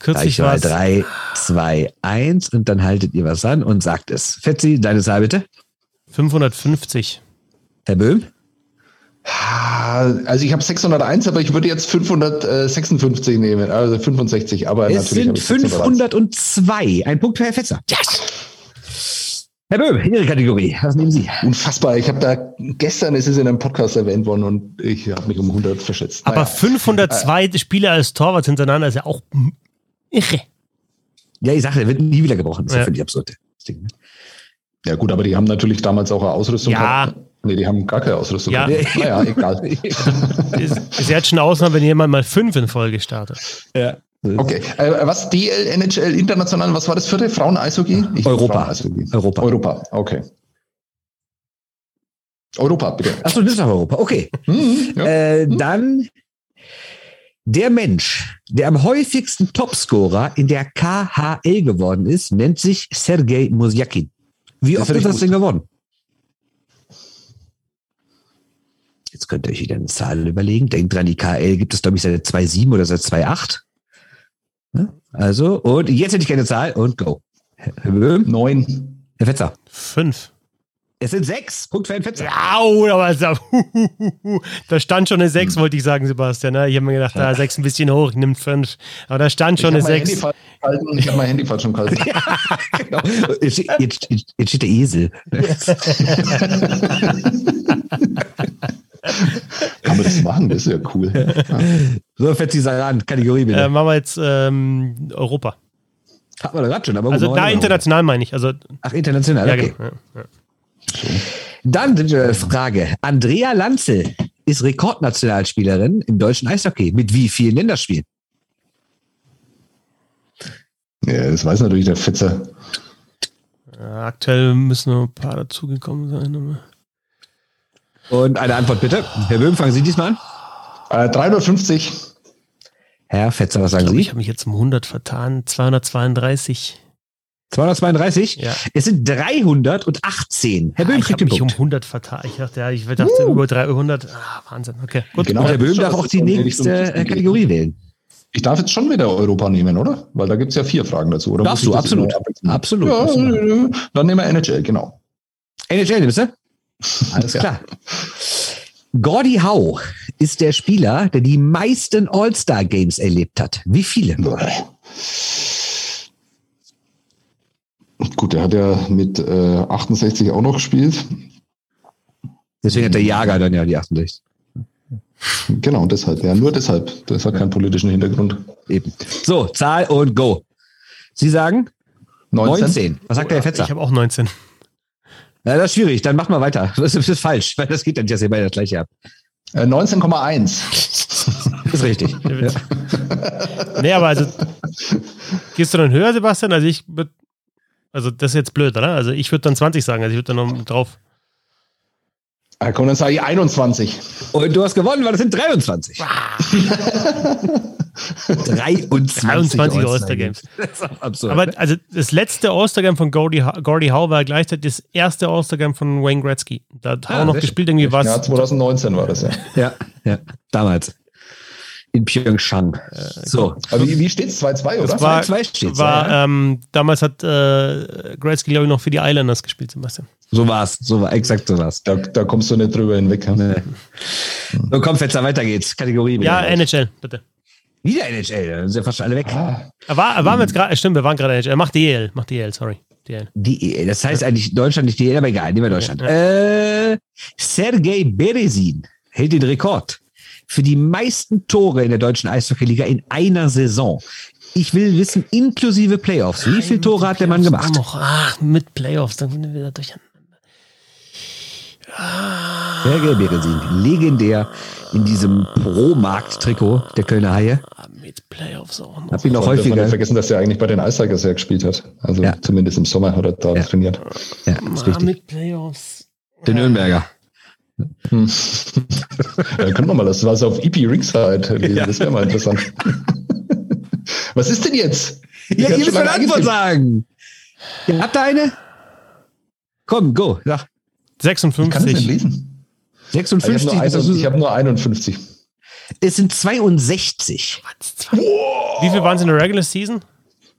Speaker 2: Kürzlich war es. 3, 2, 1 und dann haltet ihr was an und sagt es. Fetzi, deine Zahl bitte.
Speaker 1: 550.
Speaker 2: Herr Böhm?
Speaker 3: Also ich habe 601, aber ich würde jetzt 556 nehmen, also 65, aber
Speaker 2: es natürlich. sind 502. Ein Punkt für Herr Fetzer. Yes! Herr Böhm, Ihre Kategorie, was nehmen Sie?
Speaker 3: Unfassbar, ich habe da gestern, es ist in einem Podcast erwähnt worden und ich habe mich um 100 verschätzt.
Speaker 1: Aber naja. 502 äh, Spiele als Torwart hintereinander ist ja auch irre.
Speaker 2: Ja, ich sage, der wird nie wieder gebrochen. Das ist ja völlig absurd. Ne?
Speaker 3: Ja gut, aber die haben natürlich damals auch eine Ausrüstung
Speaker 1: ja. gehabt.
Speaker 3: Nee, die haben gar keine Ausrüstung.
Speaker 1: Ja, naja, egal. ist, ist jetzt schon Ausnahme, wenn jemand mal fünf in Folge startet.
Speaker 3: Ja. Okay. Äh, was DL, NHL, international, was war das vierte? Frauen-Eishockey?
Speaker 2: Europa.
Speaker 3: Frauen
Speaker 2: Europa.
Speaker 3: Europa, okay. Europa, bitte.
Speaker 2: Achso, du bist nach Europa. Okay. Mhm, ja. äh, dann der Mensch, der am häufigsten Topscorer in der KHL geworden ist, nennt sich Sergei Mosjakin. Wie oft ist das denn geworden? Jetzt könnt ihr euch wieder eine Zahl überlegen. Denkt dran, die KL gibt es, glaube ich, seit 2,7 oder seit 2,8. Also, und jetzt hätte ich keine Zahl und go.
Speaker 3: Neun.
Speaker 2: Herr Fetzer?
Speaker 1: Fünf.
Speaker 2: Es sind sechs. Punkt für Fetzer.
Speaker 1: Au, aber da stand schon eine sechs, hm. wollte ich sagen, Sebastian. Ne? Ich habe mir gedacht, da sechs ein bisschen hoch, nimmt fünf. Aber da stand schon eine sechs.
Speaker 3: Ich habe mein Handy falsch im Kalten. ja,
Speaker 2: genau. jetzt, jetzt, jetzt steht der Esel.
Speaker 3: Kann man das machen? Das ist ja cool. Ja.
Speaker 2: So, Fetzi, sei an. Kategorie bitte.
Speaker 1: Äh, machen wir jetzt ähm, Europa.
Speaker 2: Hat man gerade schon, aber
Speaker 1: Also, da international meine ich. Also,
Speaker 2: Ach, international, ja, okay. Genau. Ja. Dann sind wir Frage. Andrea Lanzel ist Rekordnationalspielerin im deutschen Eishockey. Mit wie vielen Länderspielen?
Speaker 3: Ja, das weiß natürlich der Fitzer.
Speaker 1: Ja, aktuell müssen noch ein paar dazugekommen sein.
Speaker 2: Und eine Antwort bitte. Herr Böhm, fangen Sie diesmal
Speaker 3: an. Äh, 350.
Speaker 2: Herr Fetzer, was sagen ich
Speaker 1: Sie? Ich habe mich jetzt um 100 vertan. 232.
Speaker 2: 232?
Speaker 1: Ja.
Speaker 2: Es sind 318.
Speaker 1: Herr Böhm ah, kriegt den Punkt. Ich habe mich um 100 vertan. Ich dachte, ja, ich dachte uh. über 300. Ah, Wahnsinn. Okay,
Speaker 2: gut. Genau, Herr Böhm darf auch die nächste äh, Kategorie wählen.
Speaker 3: Ich darf jetzt schon wieder Europa nehmen, oder? Weil da gibt es ja vier Fragen dazu. Oder
Speaker 2: Darfst du, absolut. Absolut. Ja,
Speaker 3: dann nehmen wir NHL, genau.
Speaker 2: NHL, nimmst du? Alles klar. Gordy Howe ist der Spieler, der die meisten All-Star-Games erlebt hat. Wie viele?
Speaker 3: Gut, der hat ja mit äh, 68 auch noch gespielt.
Speaker 2: Deswegen hat der Jager dann ja die 68.
Speaker 3: Genau, deshalb. Ja, nur deshalb. Das hat keinen politischen Hintergrund.
Speaker 2: Eben. So, Zahl und Go. Sie sagen 19. 19. Was sagt der Herr Fetzer?
Speaker 1: Ich habe auch 19.
Speaker 2: Ja, das ist schwierig. Dann mach mal weiter. Das ist falsch, weil das geht dann, dass ihr beide das gleiche habt.
Speaker 3: 19,1.
Speaker 2: Das ist richtig. ja.
Speaker 1: Nee, aber also, gehst du dann höher, Sebastian? Also ich würde, also das ist jetzt blöd, oder? Also ich würde dann 20 sagen, also ich würde dann noch drauf.
Speaker 3: Ja, komm, dann sage ich 21.
Speaker 2: Und du hast gewonnen, weil das sind 23. 23,
Speaker 1: 23 All-Star Games. Das ist auch absurd. Aber also das letzte All-Star Game von Gordy, Gordy Howe war gleichzeitig das erste All-Star Game von Wayne Gretzky. Da hat ah, Howe noch gespielt, irgendwie was.
Speaker 3: Ja, 2019 war das ja.
Speaker 2: ja, ja, damals. In Pyeongchang. Äh,
Speaker 3: so. Aber wie, wie steht es? 2-2, oder?
Speaker 1: 2-2 steht war, ja. ähm, Damals hat äh, Gretzky, glaube ich, noch für die Islanders gespielt, Sebastian.
Speaker 2: So war es, so war exakt so was.
Speaker 3: Da, da kommst du nicht drüber hinweg. Nee.
Speaker 2: So, komm, Fetzer, weiter geht's. Kategorie.
Speaker 1: Ja, NHL, bitte.
Speaker 2: Wieder NHL, dann sind ja fast alle weg. Ah.
Speaker 1: War, waren wir jetzt gerade, stimmt, wir waren gerade NHL. Mach DL, mach DL, sorry. DL.
Speaker 2: DEL. Das heißt eigentlich Deutschland nicht DEL, aber egal, nehmen wir Deutschland. Äh, Sergei Berezin hält den Rekord für die meisten Tore in der deutschen Eishockey-Liga in einer Saison. Ich will wissen, inklusive Playoffs. Wie viele Tore hat der Mann gemacht?
Speaker 1: Noch, ach, mit Playoffs, dann sind wir wieder durcheinander.
Speaker 2: Sergei Berezin, legendär in diesem Pro-Markt-Trikot der Kölner Haie.
Speaker 1: Ah, Mit Playoffs auch noch.
Speaker 2: Hab ihn noch
Speaker 3: Darf man
Speaker 2: häufiger.
Speaker 3: nicht vergessen, dass er eigentlich bei den Eistigers ja gespielt hat. Also
Speaker 2: Ja.
Speaker 3: zumindest im Sommer hat er da
Speaker 2: Ja.
Speaker 3: trainiert.
Speaker 2: Ja, ist
Speaker 1: Ah,
Speaker 2: richtig.
Speaker 1: mit Playoffs.
Speaker 2: Der Nürnberger.
Speaker 3: Hm. ja, können wir mal das war so auf EP Ringside lesen.
Speaker 2: Ja.
Speaker 3: Das wäre mal interessant. Was ist denn jetzt? Ich
Speaker 2: Ja, ihr müsst eine Antwort sagen. Ja, habt ihr eine? Komm, go. Sag.
Speaker 3: Ich kann es nicht
Speaker 1: 56.
Speaker 3: lesen. Ich habe
Speaker 2: 56.
Speaker 3: nur,
Speaker 2: was
Speaker 3: hab nur 51.
Speaker 2: es sind 62.
Speaker 1: Wie viel waren es in der Regular Season?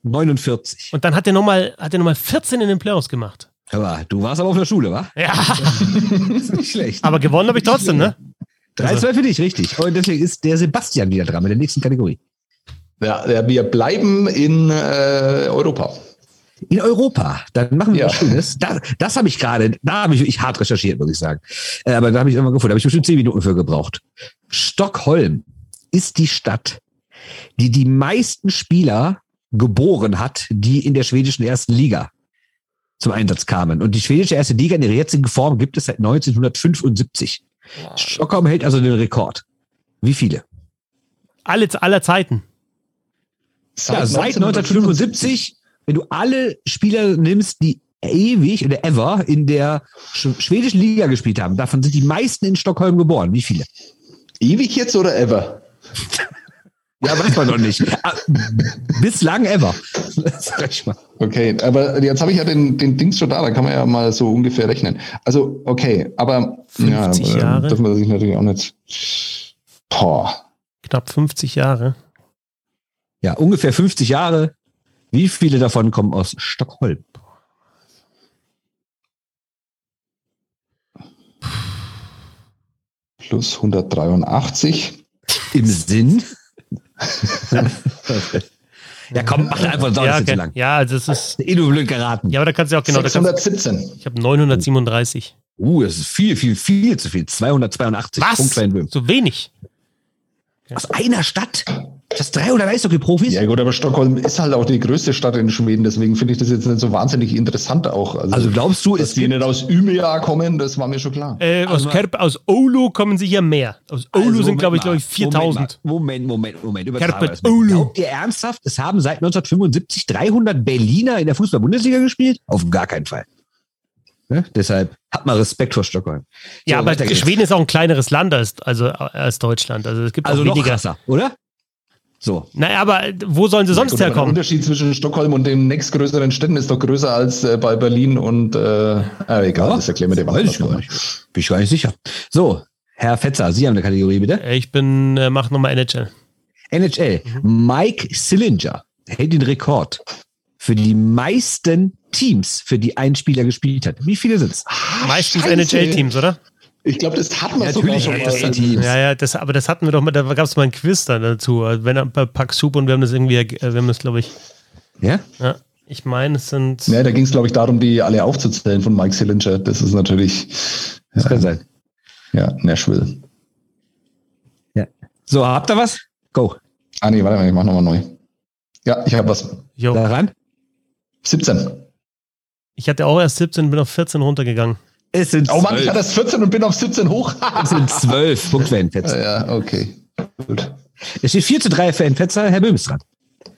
Speaker 2: 49.
Speaker 1: Und dann hat er nochmal noch 14 in den Playoffs gemacht.
Speaker 2: Aber du warst aber auf der Schule, wa?
Speaker 1: Ja,
Speaker 2: Das ist nicht schlecht.
Speaker 1: aber gewonnen habe ich trotzdem, ne?
Speaker 2: 3-2 für dich, richtig. Und deswegen ist der Sebastian wieder dran mit der nächsten Kategorie.
Speaker 3: Ja, wir bleiben in äh, Europa.
Speaker 2: In Europa, dann machen wir
Speaker 3: Ja.
Speaker 2: was Schönes. Das, das habe ich gerade, da habe ich wirklich hart recherchiert, muss ich sagen. Äh, aber da habe ich irgendwann gefunden, da habe ich bestimmt 10 Minuten für gebraucht. Stockholm ist die Stadt, die die meisten Spieler geboren hat, die in der schwedischen ersten Liga zum Einsatz kamen. Und die schwedische erste Liga in ihrer jetzigen Form gibt es seit 1975. Stockholm hält also den Rekord. Wie viele?
Speaker 1: Alle, aller Zeiten.
Speaker 2: Ja, seit 1975, wenn du alle Spieler nimmst, die ewig oder ever in der sch schwedischen Liga gespielt haben, davon sind die meisten in Stockholm geboren. Wie viele?
Speaker 3: Ewig jetzt oder ever?
Speaker 2: Ja, weiß man noch nicht. Ah, Bislang ever.
Speaker 3: Okay, aber jetzt habe ich ja den, den Dings schon da, da kann man ja mal so ungefähr rechnen. Also, okay, aber
Speaker 1: 50
Speaker 3: ja,
Speaker 1: Jahre.
Speaker 3: dürfen wir sich natürlich auch nicht. Boah.
Speaker 1: Knapp 50 Jahre.
Speaker 2: Ja, ungefähr 50 Jahre. Wie viele davon kommen aus Stockholm?
Speaker 3: Plus 183.
Speaker 2: Im Sinn? ja, komm, mach einfach das
Speaker 1: ja, okay.
Speaker 2: zu lang.
Speaker 1: ja, also es ist.
Speaker 2: Eh nur blöd geraten.
Speaker 1: Ja, aber da kannst du auch genau. Da kannst,
Speaker 3: 617.
Speaker 1: ich habe 937.
Speaker 2: Uh, das ist viel, viel, viel zu viel. 282
Speaker 1: Was?
Speaker 2: Punkte in Böhm.
Speaker 1: So wenig.
Speaker 2: Aus einer Stadt? Das 300 Eishockey-Profis?
Speaker 3: Ja gut, aber Stockholm ist halt auch die größte Stadt in Schweden, deswegen finde ich das jetzt nicht so wahnsinnig interessant auch.
Speaker 2: Also glaubst du,
Speaker 3: dass
Speaker 2: es
Speaker 3: die nicht aus Umeå kommen, das war mir schon klar.
Speaker 1: Äh, aus,
Speaker 2: Also-
Speaker 1: Kerp, aus Oulu kommen sicher mehr. Aus Oulu
Speaker 2: Also,
Speaker 1: sind, glaube ich, glaube
Speaker 2: Moment
Speaker 1: ich,
Speaker 2: mal,
Speaker 1: 4000.
Speaker 2: Moment, Moment, Moment. Moment
Speaker 1: Kerpet. Oulu.
Speaker 2: Glaubt ihr ernsthaft, es haben seit 1975 300 Berliner in der Fußball-Bundesliga gespielt? Auf gar keinen Fall. Ne? Deshalb hat man Respekt vor Stockholm.
Speaker 1: Ja,
Speaker 2: So,
Speaker 1: aber
Speaker 2: weiter geht's.
Speaker 1: Schweden ist auch ein kleineres Land als, also, als Deutschland. Also es gibt
Speaker 2: Also
Speaker 1: auch
Speaker 2: noch
Speaker 1: weniger.
Speaker 2: krasser, oder? So.
Speaker 1: Naja, aber wo sollen sie sonst
Speaker 3: Gut, aber Der
Speaker 1: herkommen?
Speaker 3: Unterschied zwischen Stockholm und den nächstgrößeren Städten ist doch größer als äh, bei Berlin und äh, äh, egal, das erklären wir dir
Speaker 2: Weiß ich gar nicht. Bin ich gar nicht sicher. So, Herr Fetzer, Sie haben eine Kategorie, bitte.
Speaker 1: Äh, Ich bin, äh, mach nochmal NHL.
Speaker 2: NHL.
Speaker 1: Mhm.
Speaker 2: Mike Sillinger hält den Rekord für die meisten Teams, für die ein Spieler gespielt hat. Wie viele sind es?
Speaker 1: Meistens
Speaker 3: Scheiße.
Speaker 1: NHL-Teams, oder?
Speaker 3: Ich glaube, das hat man
Speaker 2: Natürlich
Speaker 3: sogar schon
Speaker 2: das
Speaker 3: mal.
Speaker 1: Ja, ja, das, aber das hatten wir doch mal, da gab es mal ein Quiz dann dazu. Also Wenn bei Pack Soup und wir haben das irgendwie, äh, wir haben das, glaube ich,
Speaker 2: Ja?
Speaker 1: ja, ich meine, es sind.
Speaker 3: Ja, da ging es, glaube ich, darum, die alle aufzuzählen von Mike Sillinger. Das ist natürlich,
Speaker 2: Das kann sein.
Speaker 3: ja, Nashville.
Speaker 2: So, habt ihr was? Go.
Speaker 3: Ah, nee, warte mal, ich mach nochmal neu. Ja, ich habe was.
Speaker 1: Jo,
Speaker 2: Daran.
Speaker 3: 17.
Speaker 1: ich hatte auch erst 17, bin auf 14 runtergegangen.
Speaker 2: Es sind
Speaker 3: Oh Mann, ich
Speaker 2: zwölf.
Speaker 3: hatte das 14 und bin auf 17 hoch.
Speaker 2: Es sind zwölf Punkte für Herrn Fetzer.
Speaker 3: ja, okay. Gut.
Speaker 2: Es steht 4 zu 3 für Herrn Fetzer. Herr Böhm ist dran.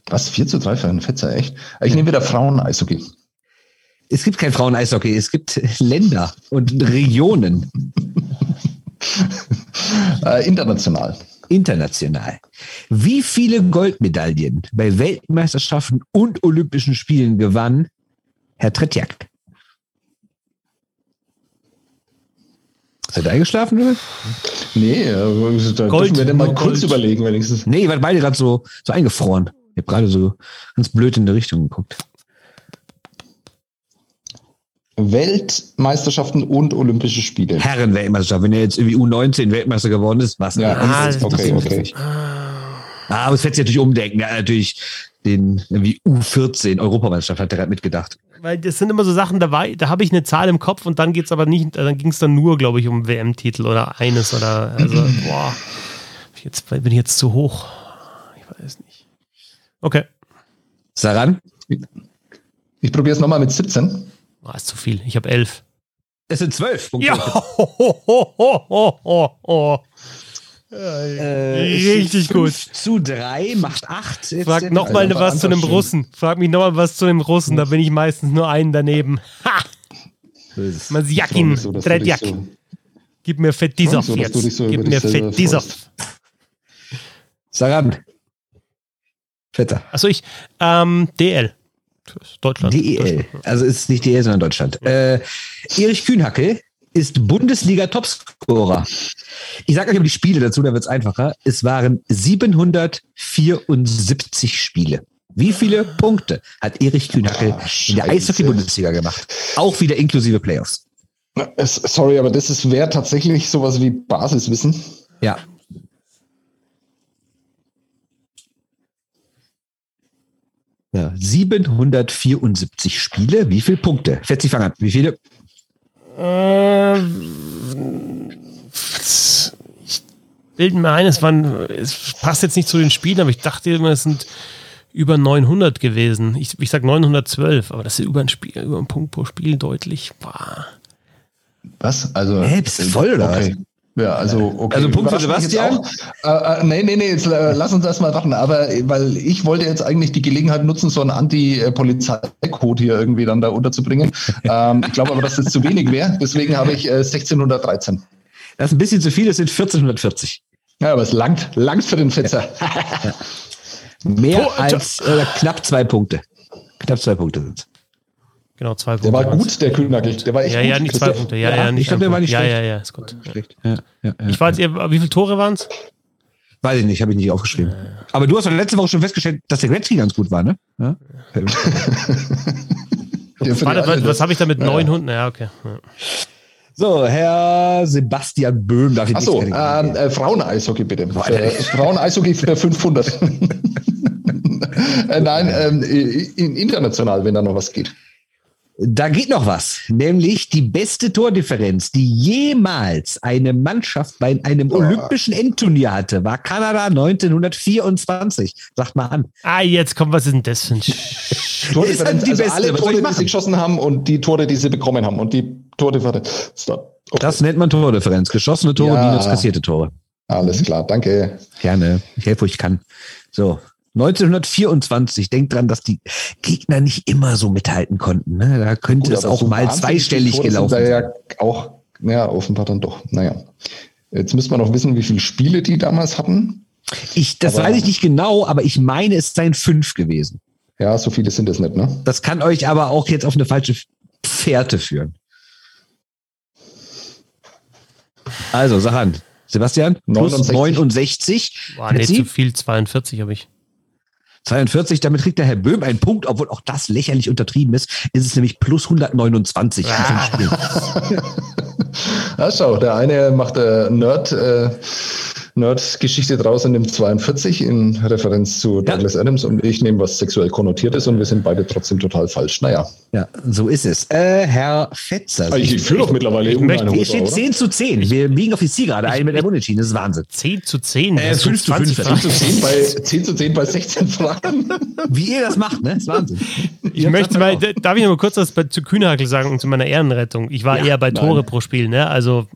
Speaker 3: Was? 4 zu 3 für einen Fetzer, echt? Ich nehme wieder Frauen-Eishockey.
Speaker 2: Es gibt kein Frauen-Eishockey. Es gibt Länder und Regionen.
Speaker 3: Äh, international.
Speaker 2: international. Wie viele Goldmedaillen bei Weltmeisterschaften und Olympischen Spielen gewann Herr Tretjak? Seid ihr eingeschlafen? Oder?
Speaker 3: Nee, äh, da
Speaker 1: Gold,
Speaker 3: dürfen wir denn mal
Speaker 1: nur
Speaker 3: kurz
Speaker 1: Gold.
Speaker 3: überlegen, wenigstens.
Speaker 2: Nee, ihr wart beide gerade so, so eingefroren. Ich habe gerade so ganz blöd in die Richtung geguckt.
Speaker 3: Weltmeisterschaften und Olympische Spiele.
Speaker 2: Herren-Weltmeisterschaft. Wenn er jetzt irgendwie U19 Weltmeister geworden ist, was?
Speaker 3: Ja,
Speaker 1: Ah,
Speaker 3: okay,
Speaker 2: mich
Speaker 3: okay.
Speaker 2: Ah, aber es wird sich natürlich umdenken. Ja, natürlich den irgendwie U14 Europameisterschaft hat er gerade mitgedacht.
Speaker 1: Weil das sind immer so Sachen, da, war, da habe ich eine Zahl im Kopf und dann geht es aber nicht, dann ging es dann nur, glaube ich, um WM-Titel oder eines oder, also, boah, jetzt bin ich jetzt zu hoch. Ich weiß nicht. Okay.
Speaker 2: Saran?
Speaker 3: Ich probiere es nochmal mit 17.
Speaker 1: Oh, ist zu viel. Ich habe 11.
Speaker 2: Es sind 12
Speaker 1: Punkte. Ja. Oh, äh, Richtig gut.
Speaker 2: Zu 3 macht 8.
Speaker 1: Frag nochmal also was zu einem Russen. Frag mich nochmal was zu einem Russen. Da bin ich meistens nur einen daneben. Ha! Masjakin, so, Tredjak. So. Gib mir Fetisov so, jetzt. So Gib mir Fetisov.
Speaker 2: Saran. Vetter.
Speaker 1: Achso, ich. Ähm, DL. Deutschland.
Speaker 2: DEL. Also ist nicht DL, sondern Deutschland. Äh, Erich Kühnhackel ist Bundesliga-Topscorer. Ich sage euch aber die Spiele dazu, da wird es einfacher. Es waren 774 Spiele. Wie viele Punkte hat Erich Kühnhackel oh, in der Eishockey-Bundesliga gemacht? Auch wieder inklusive Playoffs.
Speaker 3: Sorry, aber das wäre tatsächlich sowas wie Basiswissen.
Speaker 2: Ja. Ja, 774 Spiele. Wie viele Punkte? Fetzi, fang an. Wie viele? Äh,
Speaker 1: ich bilde mir ein, es, waren, es passt jetzt nicht zu den Spielen, aber ich dachte immer, es sind über 900 gewesen. Ich, ich sag 912, aber das ist über ein Spiel, über einen Punkt pro Spiel deutlich. Boah.
Speaker 3: Was? Also.
Speaker 2: Hey, bist du voll oder okay.
Speaker 3: Ja, also okay.
Speaker 2: Also Punkt für Sebastian?
Speaker 3: Äh, äh, nee, nee, nee, jetzt äh, lass uns erstmal warten. Aber weil ich wollte jetzt eigentlich die Gelegenheit nutzen, so einen Anti-Polizeicode hier irgendwie dann da unterzubringen. ähm, ich glaube aber, dass das zu wenig wäre. Deswegen habe ich äh, 1613.
Speaker 2: Das ist ein bisschen zu viel, es sind 1440.
Speaker 3: Ja, aber es langt, langt für den Fetzer.
Speaker 2: Mehr als äh, knapp zwei Punkte. Knapp zwei Punkte sind es.
Speaker 1: Genau, zwei
Speaker 3: Punkte. Der war gut, der Kühnagel. Der war echt
Speaker 1: ja,
Speaker 3: gut.
Speaker 1: Ja, nicht zwei Punkte. Ja, ja, ja nicht
Speaker 2: ich glaube, der war nicht
Speaker 1: ja,
Speaker 2: schlecht.
Speaker 1: Ja, ja, ist gut. Schlecht. Ja, ja, ich weiß, wie viele Tore waren es?
Speaker 2: Weiß ich nicht, habe ich nicht aufgeschrieben. Aber du hast doch letzte Woche schon festgestellt, dass der Gretzky ganz gut war, ne? Ja?
Speaker 1: Warte, was, was habe ich da mit 900? Ja, okay.
Speaker 2: So, Herr Sebastian Böhm, darf ich
Speaker 3: Achso, ähm, äh, Frauen-Eishockey bitte. Äh, Frauen-Eishockey für 500. äh, nein, ähm, international, wenn da noch was geht.
Speaker 2: Da geht noch was, nämlich die beste Tordifferenz, die jemals eine Mannschaft bei einem oh. olympischen Endturnier hatte, war Kanada 1924. Sagt mal an.
Speaker 1: Ah, jetzt kommt, was ist denn das für ein
Speaker 3: Tordifferenz? Halt die also beste, alle Tore, die sie geschossen haben und die Tore, die sie bekommen haben und die Tordifferenz.
Speaker 2: Okay. Das nennt man Tordifferenz. Geschossene Tore, ja. minus kassierte Tore.
Speaker 3: Alles klar, danke.
Speaker 2: Gerne. Ich helfe, wo ich kann. So, 1924, denkt dran, dass die Gegner nicht immer so mithalten konnten. Ne? Da könnte Gut, es auch so mal zweistellig gelaufen sein.
Speaker 3: Ja, auch, ja, offenbar dann doch. Naja. Jetzt müssen wir noch wissen, wie viele Spiele die damals hatten.
Speaker 2: Ich, das aber, weiß ich nicht genau, aber ich meine, es seien fünf gewesen.
Speaker 3: Ja, so viele sind es nicht, ne?
Speaker 2: Das kann euch aber auch jetzt auf eine falsche Fährte führen. Also, sag an. Sebastian, plus 69. 69.
Speaker 1: War nicht zu viel, 42 habe ich.
Speaker 2: 42, damit kriegt der Herr Böhm einen Punkt, obwohl auch das lächerlich untertrieben ist. Ist es nämlich plus 129. Ah.
Speaker 3: ja, schau, der eine macht äh, Nerd. Äh, Nerd-Geschichte draus und nimmt 42 in Referenz zu Douglas ja. Adams und ich nehme was sexuell konnotiert ist und wir sind beide trotzdem total falsch. Naja.
Speaker 2: Ja, so ist es. Äh, Herr Fetzer.
Speaker 3: Also ich, ich führe doch mittlerweile
Speaker 2: ich möchte, Hier steht 10 zu 10. Wir biegen auf die Zielgerade ein mit der Bundeschiene. Das ist Wahnsinn.
Speaker 1: 10 zu 10?
Speaker 2: Äh, 5 zu 5. 10
Speaker 3: zu 10 bei, 10 zu 10 bei 16 Fragen.
Speaker 2: Wie ihr das macht, ne? Das ist Wahnsinn.
Speaker 1: Ich möchte mal, darf ich noch mal kurz was zu Kühnhakel sagen und zu meiner Ehrenrettung? Ich war ja, eher bei Tore nein. pro Spiel, ne? Also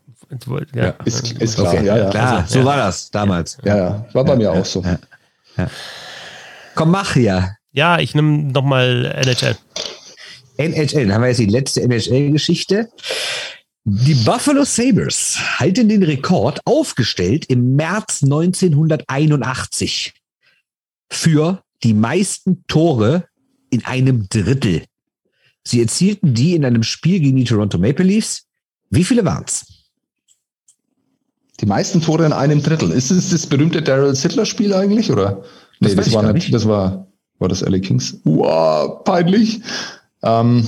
Speaker 3: ja. ja. Ist, ist klar, okay. ja, ja.
Speaker 2: Klar, also, so war das damals.
Speaker 3: Ja, ja. war bei mir auch so.
Speaker 2: Komm, mach ja.
Speaker 1: Ja, ich nehme nochmal NHL.
Speaker 2: NHL, dann haben wir jetzt die letzte NHL-Geschichte. Die Buffalo Sabres halten den Rekord aufgestellt im März 1981 für die meisten Tore in einem Drittel. Sie erzielten die in einem Spiel gegen die Toronto Maple Leafs. Wie viele waren es?
Speaker 3: Die meisten Tore in einem Drittel. Ist es das berühmte Daryl Sittler-Spiel eigentlich? Oder? Nee, das, das war nicht, das war, war das LA Kings. Wow, peinlich. Ähm,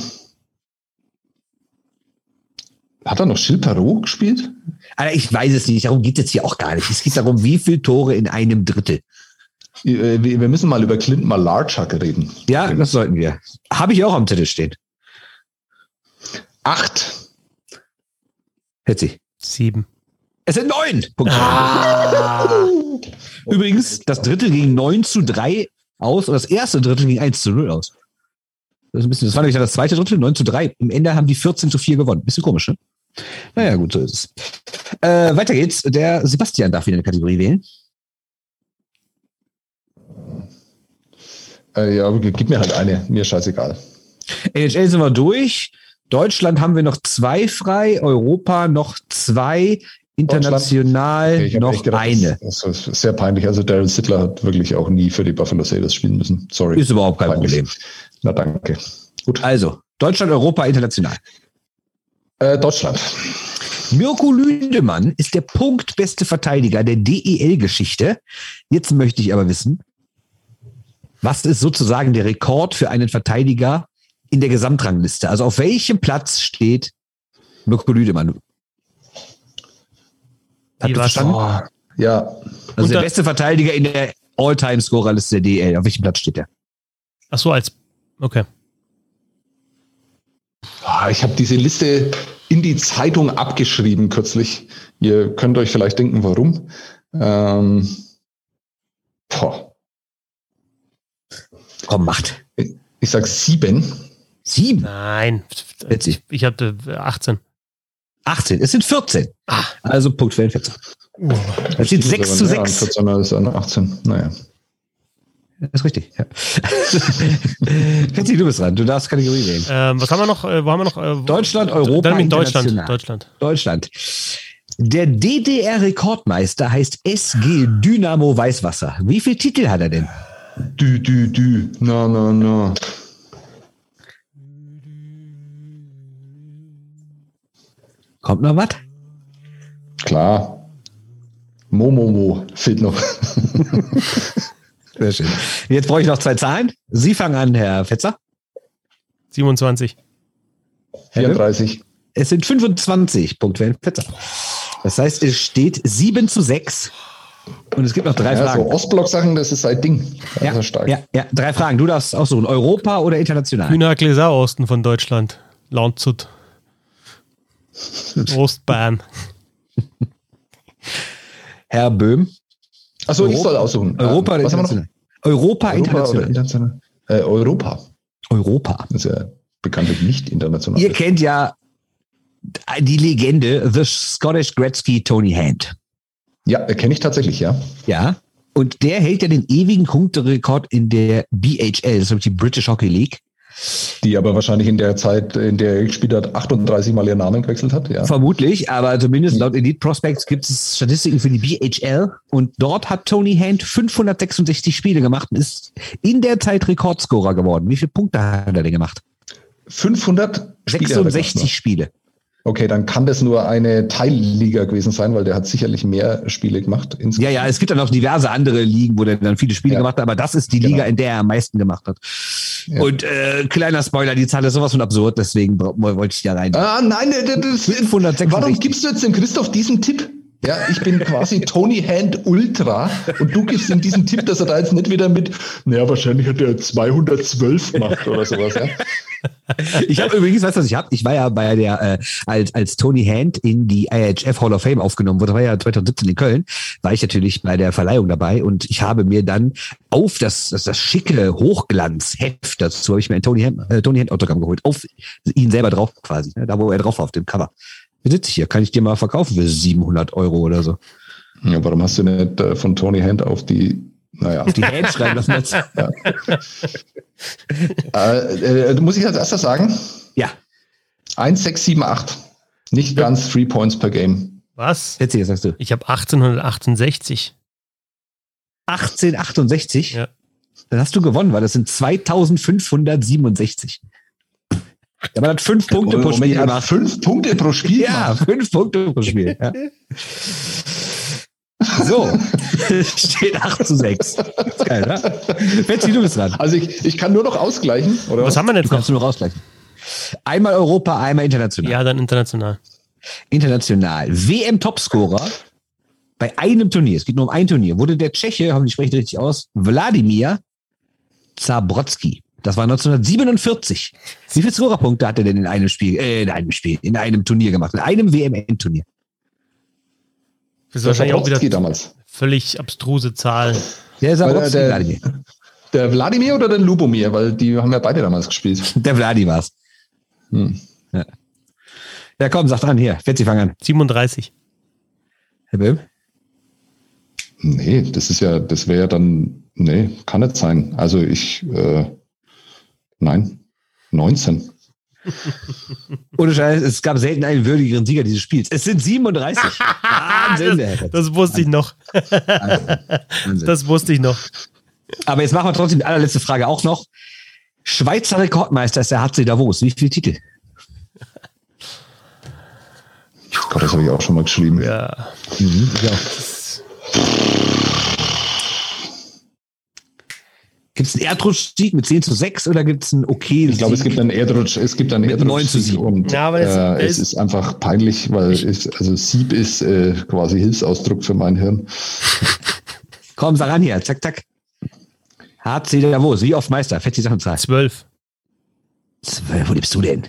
Speaker 3: hat er noch Gilles Perrault gespielt?
Speaker 2: Alter, ich weiß es nicht. Darum geht es jetzt hier auch gar nicht. Es geht darum, wie viele Tore in einem Drittel.
Speaker 3: Äh, wir müssen mal über Clint Malarchuk reden.
Speaker 2: Ja, das sollten wir. Habe ich auch am Zettel stehen.
Speaker 3: Acht.
Speaker 2: Hetzi.
Speaker 1: Sieben.
Speaker 2: Es sind neun Punkte. Ah. Übrigens, das dritte ging 9 zu 3 aus und das erste Drittel ging 1 zu 0 aus. Das, ist ein bisschen, das war nämlich das zweite Drittel, 9 zu 3. Im Ende haben die 14 zu 4 gewonnen. Bisschen komisch, ne? Naja, gut, so ist es. Äh, weiter geht's. Der Sebastian darf wieder eine Kategorie wählen.
Speaker 3: Äh, ja, gib mir halt eine. Mir scheißegal.
Speaker 2: NHL sind wir durch. Deutschland haben wir noch zwei frei, Europa noch zwei, international okay, noch gedacht, eine.
Speaker 3: Das, das, ist sehr peinlich. Also Daryl Sittler hat wirklich auch nie für die Buffalo Sabres spielen müssen. Sorry.
Speaker 2: Ist überhaupt kein peinlich. Problem.
Speaker 3: Na danke.
Speaker 2: Gut. Also, Deutschland, Europa, international.
Speaker 3: Äh, Deutschland.
Speaker 2: Mirko Lündemann ist der punktbeste Verteidiger der DEL-Geschichte. Jetzt möchte ich aber wissen, was ist sozusagen der Rekord für einen Verteidiger in der Gesamtrangliste? Also auf welchem Platz steht Mirko Lüdemann?
Speaker 3: Hat verstanden? Oh, ja.
Speaker 2: Also Und der beste Verteidiger in der All-Time-Scorerliste der DL. Auf welchem Platz steht der?
Speaker 1: Ach so, als. Okay.
Speaker 3: Ah, ich habe diese Liste in die Zeitung abgeschrieben kürzlich. Ihr könnt euch vielleicht denken, warum. Ähm,
Speaker 2: boah. Komm, macht.
Speaker 3: Ich sag sieben.
Speaker 2: Sieben?
Speaker 1: Nein. Witzig. Ich hatte 18.
Speaker 2: 18. Es sind 14. Ah. Also Punkt für den 14. Uh, das steht 6 zu 6.
Speaker 3: 14 ist an 18. Naja.
Speaker 2: Das ist richtig. Ja. Fetzi, du bist dran. Du darfst Kategorie wählen.
Speaker 1: Ähm, was haben wir noch? Äh, wo haben wir noch?
Speaker 2: Äh, Deutschland, Europa,
Speaker 1: dann Deutschland. Deutschland.
Speaker 2: Deutschland. Der DDR-Rekordmeister heißt SG Dynamo Weißwasser. Wie viele Titel hat er denn?
Speaker 3: Dü, dü, dü. Na, na, na.
Speaker 2: Kommt noch was?
Speaker 3: Klar. Momomo fehlt noch.
Speaker 2: Sehr schön. Jetzt brauche ich noch zwei Zahlen. Sie fangen an, Herr Fetzer.
Speaker 1: 27.
Speaker 3: 34.
Speaker 2: Es sind 25 Punkte für Fetzer. Das heißt, es steht 7 zu 6. Und es gibt noch drei ja, Fragen.
Speaker 3: So Ostblock-Sachen, das ist sein Ding.
Speaker 2: Ja,
Speaker 3: ist stark.
Speaker 2: Ja, ja, drei Fragen. Du darfst aussuchen. Europa oder international?
Speaker 1: Hühner Gläser Osten von Deutschland. Landshut. Ostbahn.
Speaker 2: Herr Böhm.
Speaker 3: Achso, ich soll aussuchen.
Speaker 2: Europa oder
Speaker 3: international?
Speaker 2: Europa, Europa international. international?
Speaker 3: Äh, Europa.
Speaker 2: Europa.
Speaker 3: Das ist ja bekanntlich nicht international.
Speaker 2: Ihr kennt ja die Legende The Scottish Gretzky Tony Hand.
Speaker 3: Ja, kenne ich tatsächlich, ja.
Speaker 2: Ja. Und der hält ja den ewigen Punkterekord in der BHL, das ist die British Hockey League.
Speaker 3: Die aber wahrscheinlich in der Zeit, in der er gespielt hat, 38 Mal ihren Namen gewechselt hat. Ja.
Speaker 2: Vermutlich, aber zumindest laut Elite Prospects gibt es Statistiken für die BHL und dort hat Tony Hand 566 Spiele gemacht und ist in der Zeit Rekordscorer geworden. Wie viele Punkte hat er denn gemacht?
Speaker 3: 566
Speaker 2: Spiele. Spiele.
Speaker 3: Okay, dann kann das nur eine Teilliga gewesen sein, weil der hat sicherlich mehr Spiele gemacht.
Speaker 2: Ja, ja, es gibt dann noch diverse andere Ligen, wo der dann viele Spiele ja. gemacht hat, aber das ist die genau. Liga, in der er am meisten gemacht hat. Ja. Und äh, kleiner Spoiler, die Zahl ist sowas von absurd, deswegen wollte ich da rein.
Speaker 3: Ah, nein, das, ist, warum gibst du jetzt dem Christoph diesen Tipp? Ja, ich bin quasi Tony Hand Ultra und du gibst ihm diesen Tipp, dass er da jetzt nicht wieder mit, naja, wahrscheinlich hat er 212 gemacht oder sowas, ja.
Speaker 2: Ich habe übrigens, weißt du, was ich habe? Ich war ja bei der, äh, als, als Tony Hand in die IHF Hall of Fame aufgenommen wurde, war ja 2017 in Köln, war ich natürlich bei der Verleihung dabei und ich habe mir dann auf das, das, das schicke Hochglanzheft, dazu habe ich mir ein Tony Hand, äh, Tony Hand Autogramm geholt, auf ihn selber drauf quasi, ne, da wo er drauf war auf dem Cover. Wie sitze ich hier? Kann ich dir mal verkaufen für 700 Euro oder so?
Speaker 3: Ja, warum hast du nicht äh, von Tony Hand auf die, naja.
Speaker 2: Auf die Hand schreiben lassen jetzt? ja.
Speaker 3: äh, äh, muss ich als erstes sagen?
Speaker 2: Ja.
Speaker 3: 1, 6, 7, 8. Nicht ja. ganz Three Points per Game.
Speaker 1: Was?
Speaker 2: Jetzt hier, sagst du.
Speaker 1: Ich habe 1868.
Speaker 2: 1868?
Speaker 1: Ja.
Speaker 2: Dann hast du gewonnen, weil das sind 2567. Ja, man hat fünf Punkte pro Spiel
Speaker 3: gemacht. Fünf Punkte pro Spiel?
Speaker 2: Ja, fünf Punkte pro Spiel. Ja. So, steht 8 zu 6. ist geil, ne? Betsy, du bist dran.
Speaker 3: Also ich, ich kann nur noch ausgleichen, oder?
Speaker 1: Was haben wir denn
Speaker 2: du Kannst du noch ausgleichen. Einmal Europa, einmal international.
Speaker 1: Ja, dann international.
Speaker 2: International. WM-Topscorer bei einem Turnier, es geht nur um ein Turnier, wurde der Tscheche, haben die sprechen richtig aus, Wladimir Zabrocki. Das war 1947. Wie viele Scorerpunkte hat er denn in einem Spiel, äh, in einem Spiel, in einem Turnier gemacht? In einem WMN-Turnier?
Speaker 1: Das ist wahrscheinlich auch wieder damals. völlig abstruse Zahl.
Speaker 3: Der ist aber der, Wladimir. Der Wladimir oder der Lubomir? Weil die haben ja beide damals gespielt.
Speaker 2: Der Vladi war's. Hm. Ja. ja, komm, sag an hier. Fetzi, fang an.
Speaker 1: 37.
Speaker 2: Herr Böhm?
Speaker 3: Nee, das ist ja, das wäre ja dann, nee, kann nicht sein. Also ich, äh, nein, 19.
Speaker 2: Ohne Scheiß, es gab selten einen würdigeren Sieger dieses Spiels. Es sind 37.
Speaker 1: Wahnsinn, das, das wusste ich noch. das wusste ich noch.
Speaker 2: Aber jetzt machen wir trotzdem die allerletzte Frage auch noch. Schweizer Rekordmeister ist der HC Davos. Wie viele Titel?
Speaker 3: Gott, das habe ich auch schon mal geschrieben.
Speaker 1: Ja. Mhm, ja.
Speaker 2: Gibt es einen Erdrutschsieg mit 10 zu 6 oder gibt es einen okay
Speaker 3: Ich glaube, es gibt einen Erdrutsch, es gibt einen Erdrutsch 9
Speaker 2: zu 7.
Speaker 3: Und ja, aber äh, es ist einfach peinlich, weil es, also Sieb ist äh, quasi Hilfsausdruck für mein Hirn.
Speaker 2: Komm, sag an hier, zack, zack. HC Davos, wie oft Meister? Fett die Sachenzahl.
Speaker 1: 12.
Speaker 2: 12, wo lebst du denn?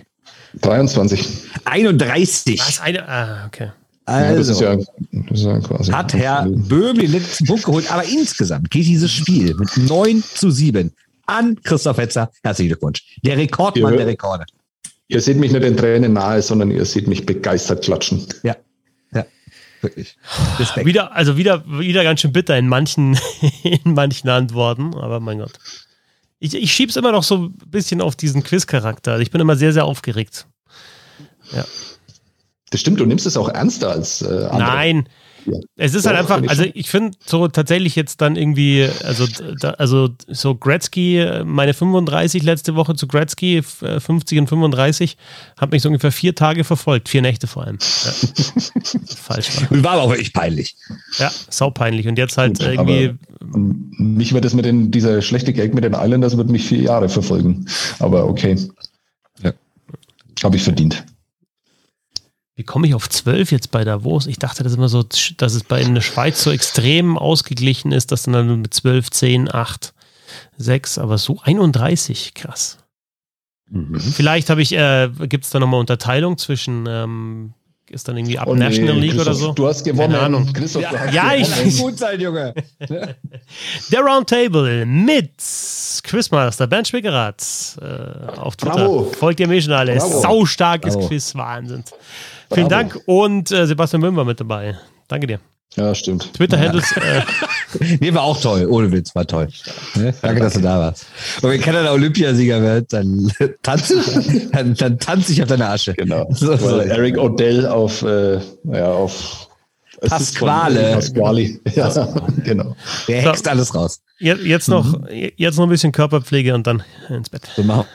Speaker 3: 23.
Speaker 2: 31.
Speaker 1: Was? Eine, ah, okay.
Speaker 2: Also, ja, das ist ja, das ist ja quasi hat Herr Böhm den letzten Punkt geholt, aber insgesamt geht dieses Spiel mit 9 zu 7 an Christoph Hetzer. Herzlichen Glückwunsch. Der Rekordmann ihr, der Rekorde.
Speaker 3: Ihr seht mich nicht in Tränen nahe, sondern ihr seht mich begeistert klatschen.
Speaker 2: Ja, ja, wirklich.
Speaker 1: Respekt. Wieder, also wieder, wieder ganz schön bitter in manchen, in manchen Antworten, aber mein Gott. Ich, ich schieb's immer noch so ein bisschen auf diesen Quiz-Charakter. Ich bin immer sehr, sehr aufgeregt. Ja.
Speaker 3: Das stimmt, du nimmst es auch ernster als äh, andere.
Speaker 1: Nein. Ja. Es ist halt Doch, halt einfach, also ich finde so tatsächlich jetzt dann irgendwie, also, da, also so Gretzky, meine 35 letzte Woche zu Gretzky, 50 äh, und 35, hat mich so ungefähr vier Tage verfolgt, vier Nächte vor allem. Ja.
Speaker 2: Falsch war. War aber auch wirklich peinlich.
Speaker 1: Ja, saupeinlich. Und jetzt halt Gut, irgendwie.
Speaker 3: mich wird das mit den, dieser schlechte Gag mit den Islanders wird mich vier Jahre verfolgen. Aber okay. Ja. Habe ich verdient.
Speaker 1: Wie komme ich auf 12 jetzt bei Davos? Ich dachte, das immer so, dass es bei in der Schweiz so extrem ausgeglichen ist, dass dann mit 12, 10, 8, 6, aber so 31, krass. Mhm. Vielleicht habe ich, äh, gibt es da nochmal Unterteilung zwischen ähm, ist dann irgendwie ab oh, National nee, League oder so.
Speaker 3: Du hast gewonnen. Keine
Speaker 1: Ahnung. Christoph, ja, ja ich gut sein, Junge. Der Roundtable mit Quizmaster Bernd Schwickerath äh, auf Twitter. Bravo. Folgt ihr mir schon alle. Bravo. Saustarkes Bravo. Quiz, Wahnsinn. Vielen Dank und äh, Sebastian Böhm war mit dabei. Danke dir.
Speaker 3: Ja, stimmt.
Speaker 1: Twitter-Handles. Ja. Äh,
Speaker 2: nee, war auch toll. Ohne Witz, war toll. Ne? Danke, dass du da warst. Und wenn keiner Olympiasieger wird, dann tanze ich, dann, dann tanze ich auf deine Asche.
Speaker 3: Genau. So, so. Eric Odell auf, äh, ja, auf
Speaker 2: Pasquale.
Speaker 3: Pasquale. Ja, genau.
Speaker 2: Der hext so, alles raus.
Speaker 1: Jetzt noch, jetzt noch ein bisschen Körperpflege und dann ins Bett. So machen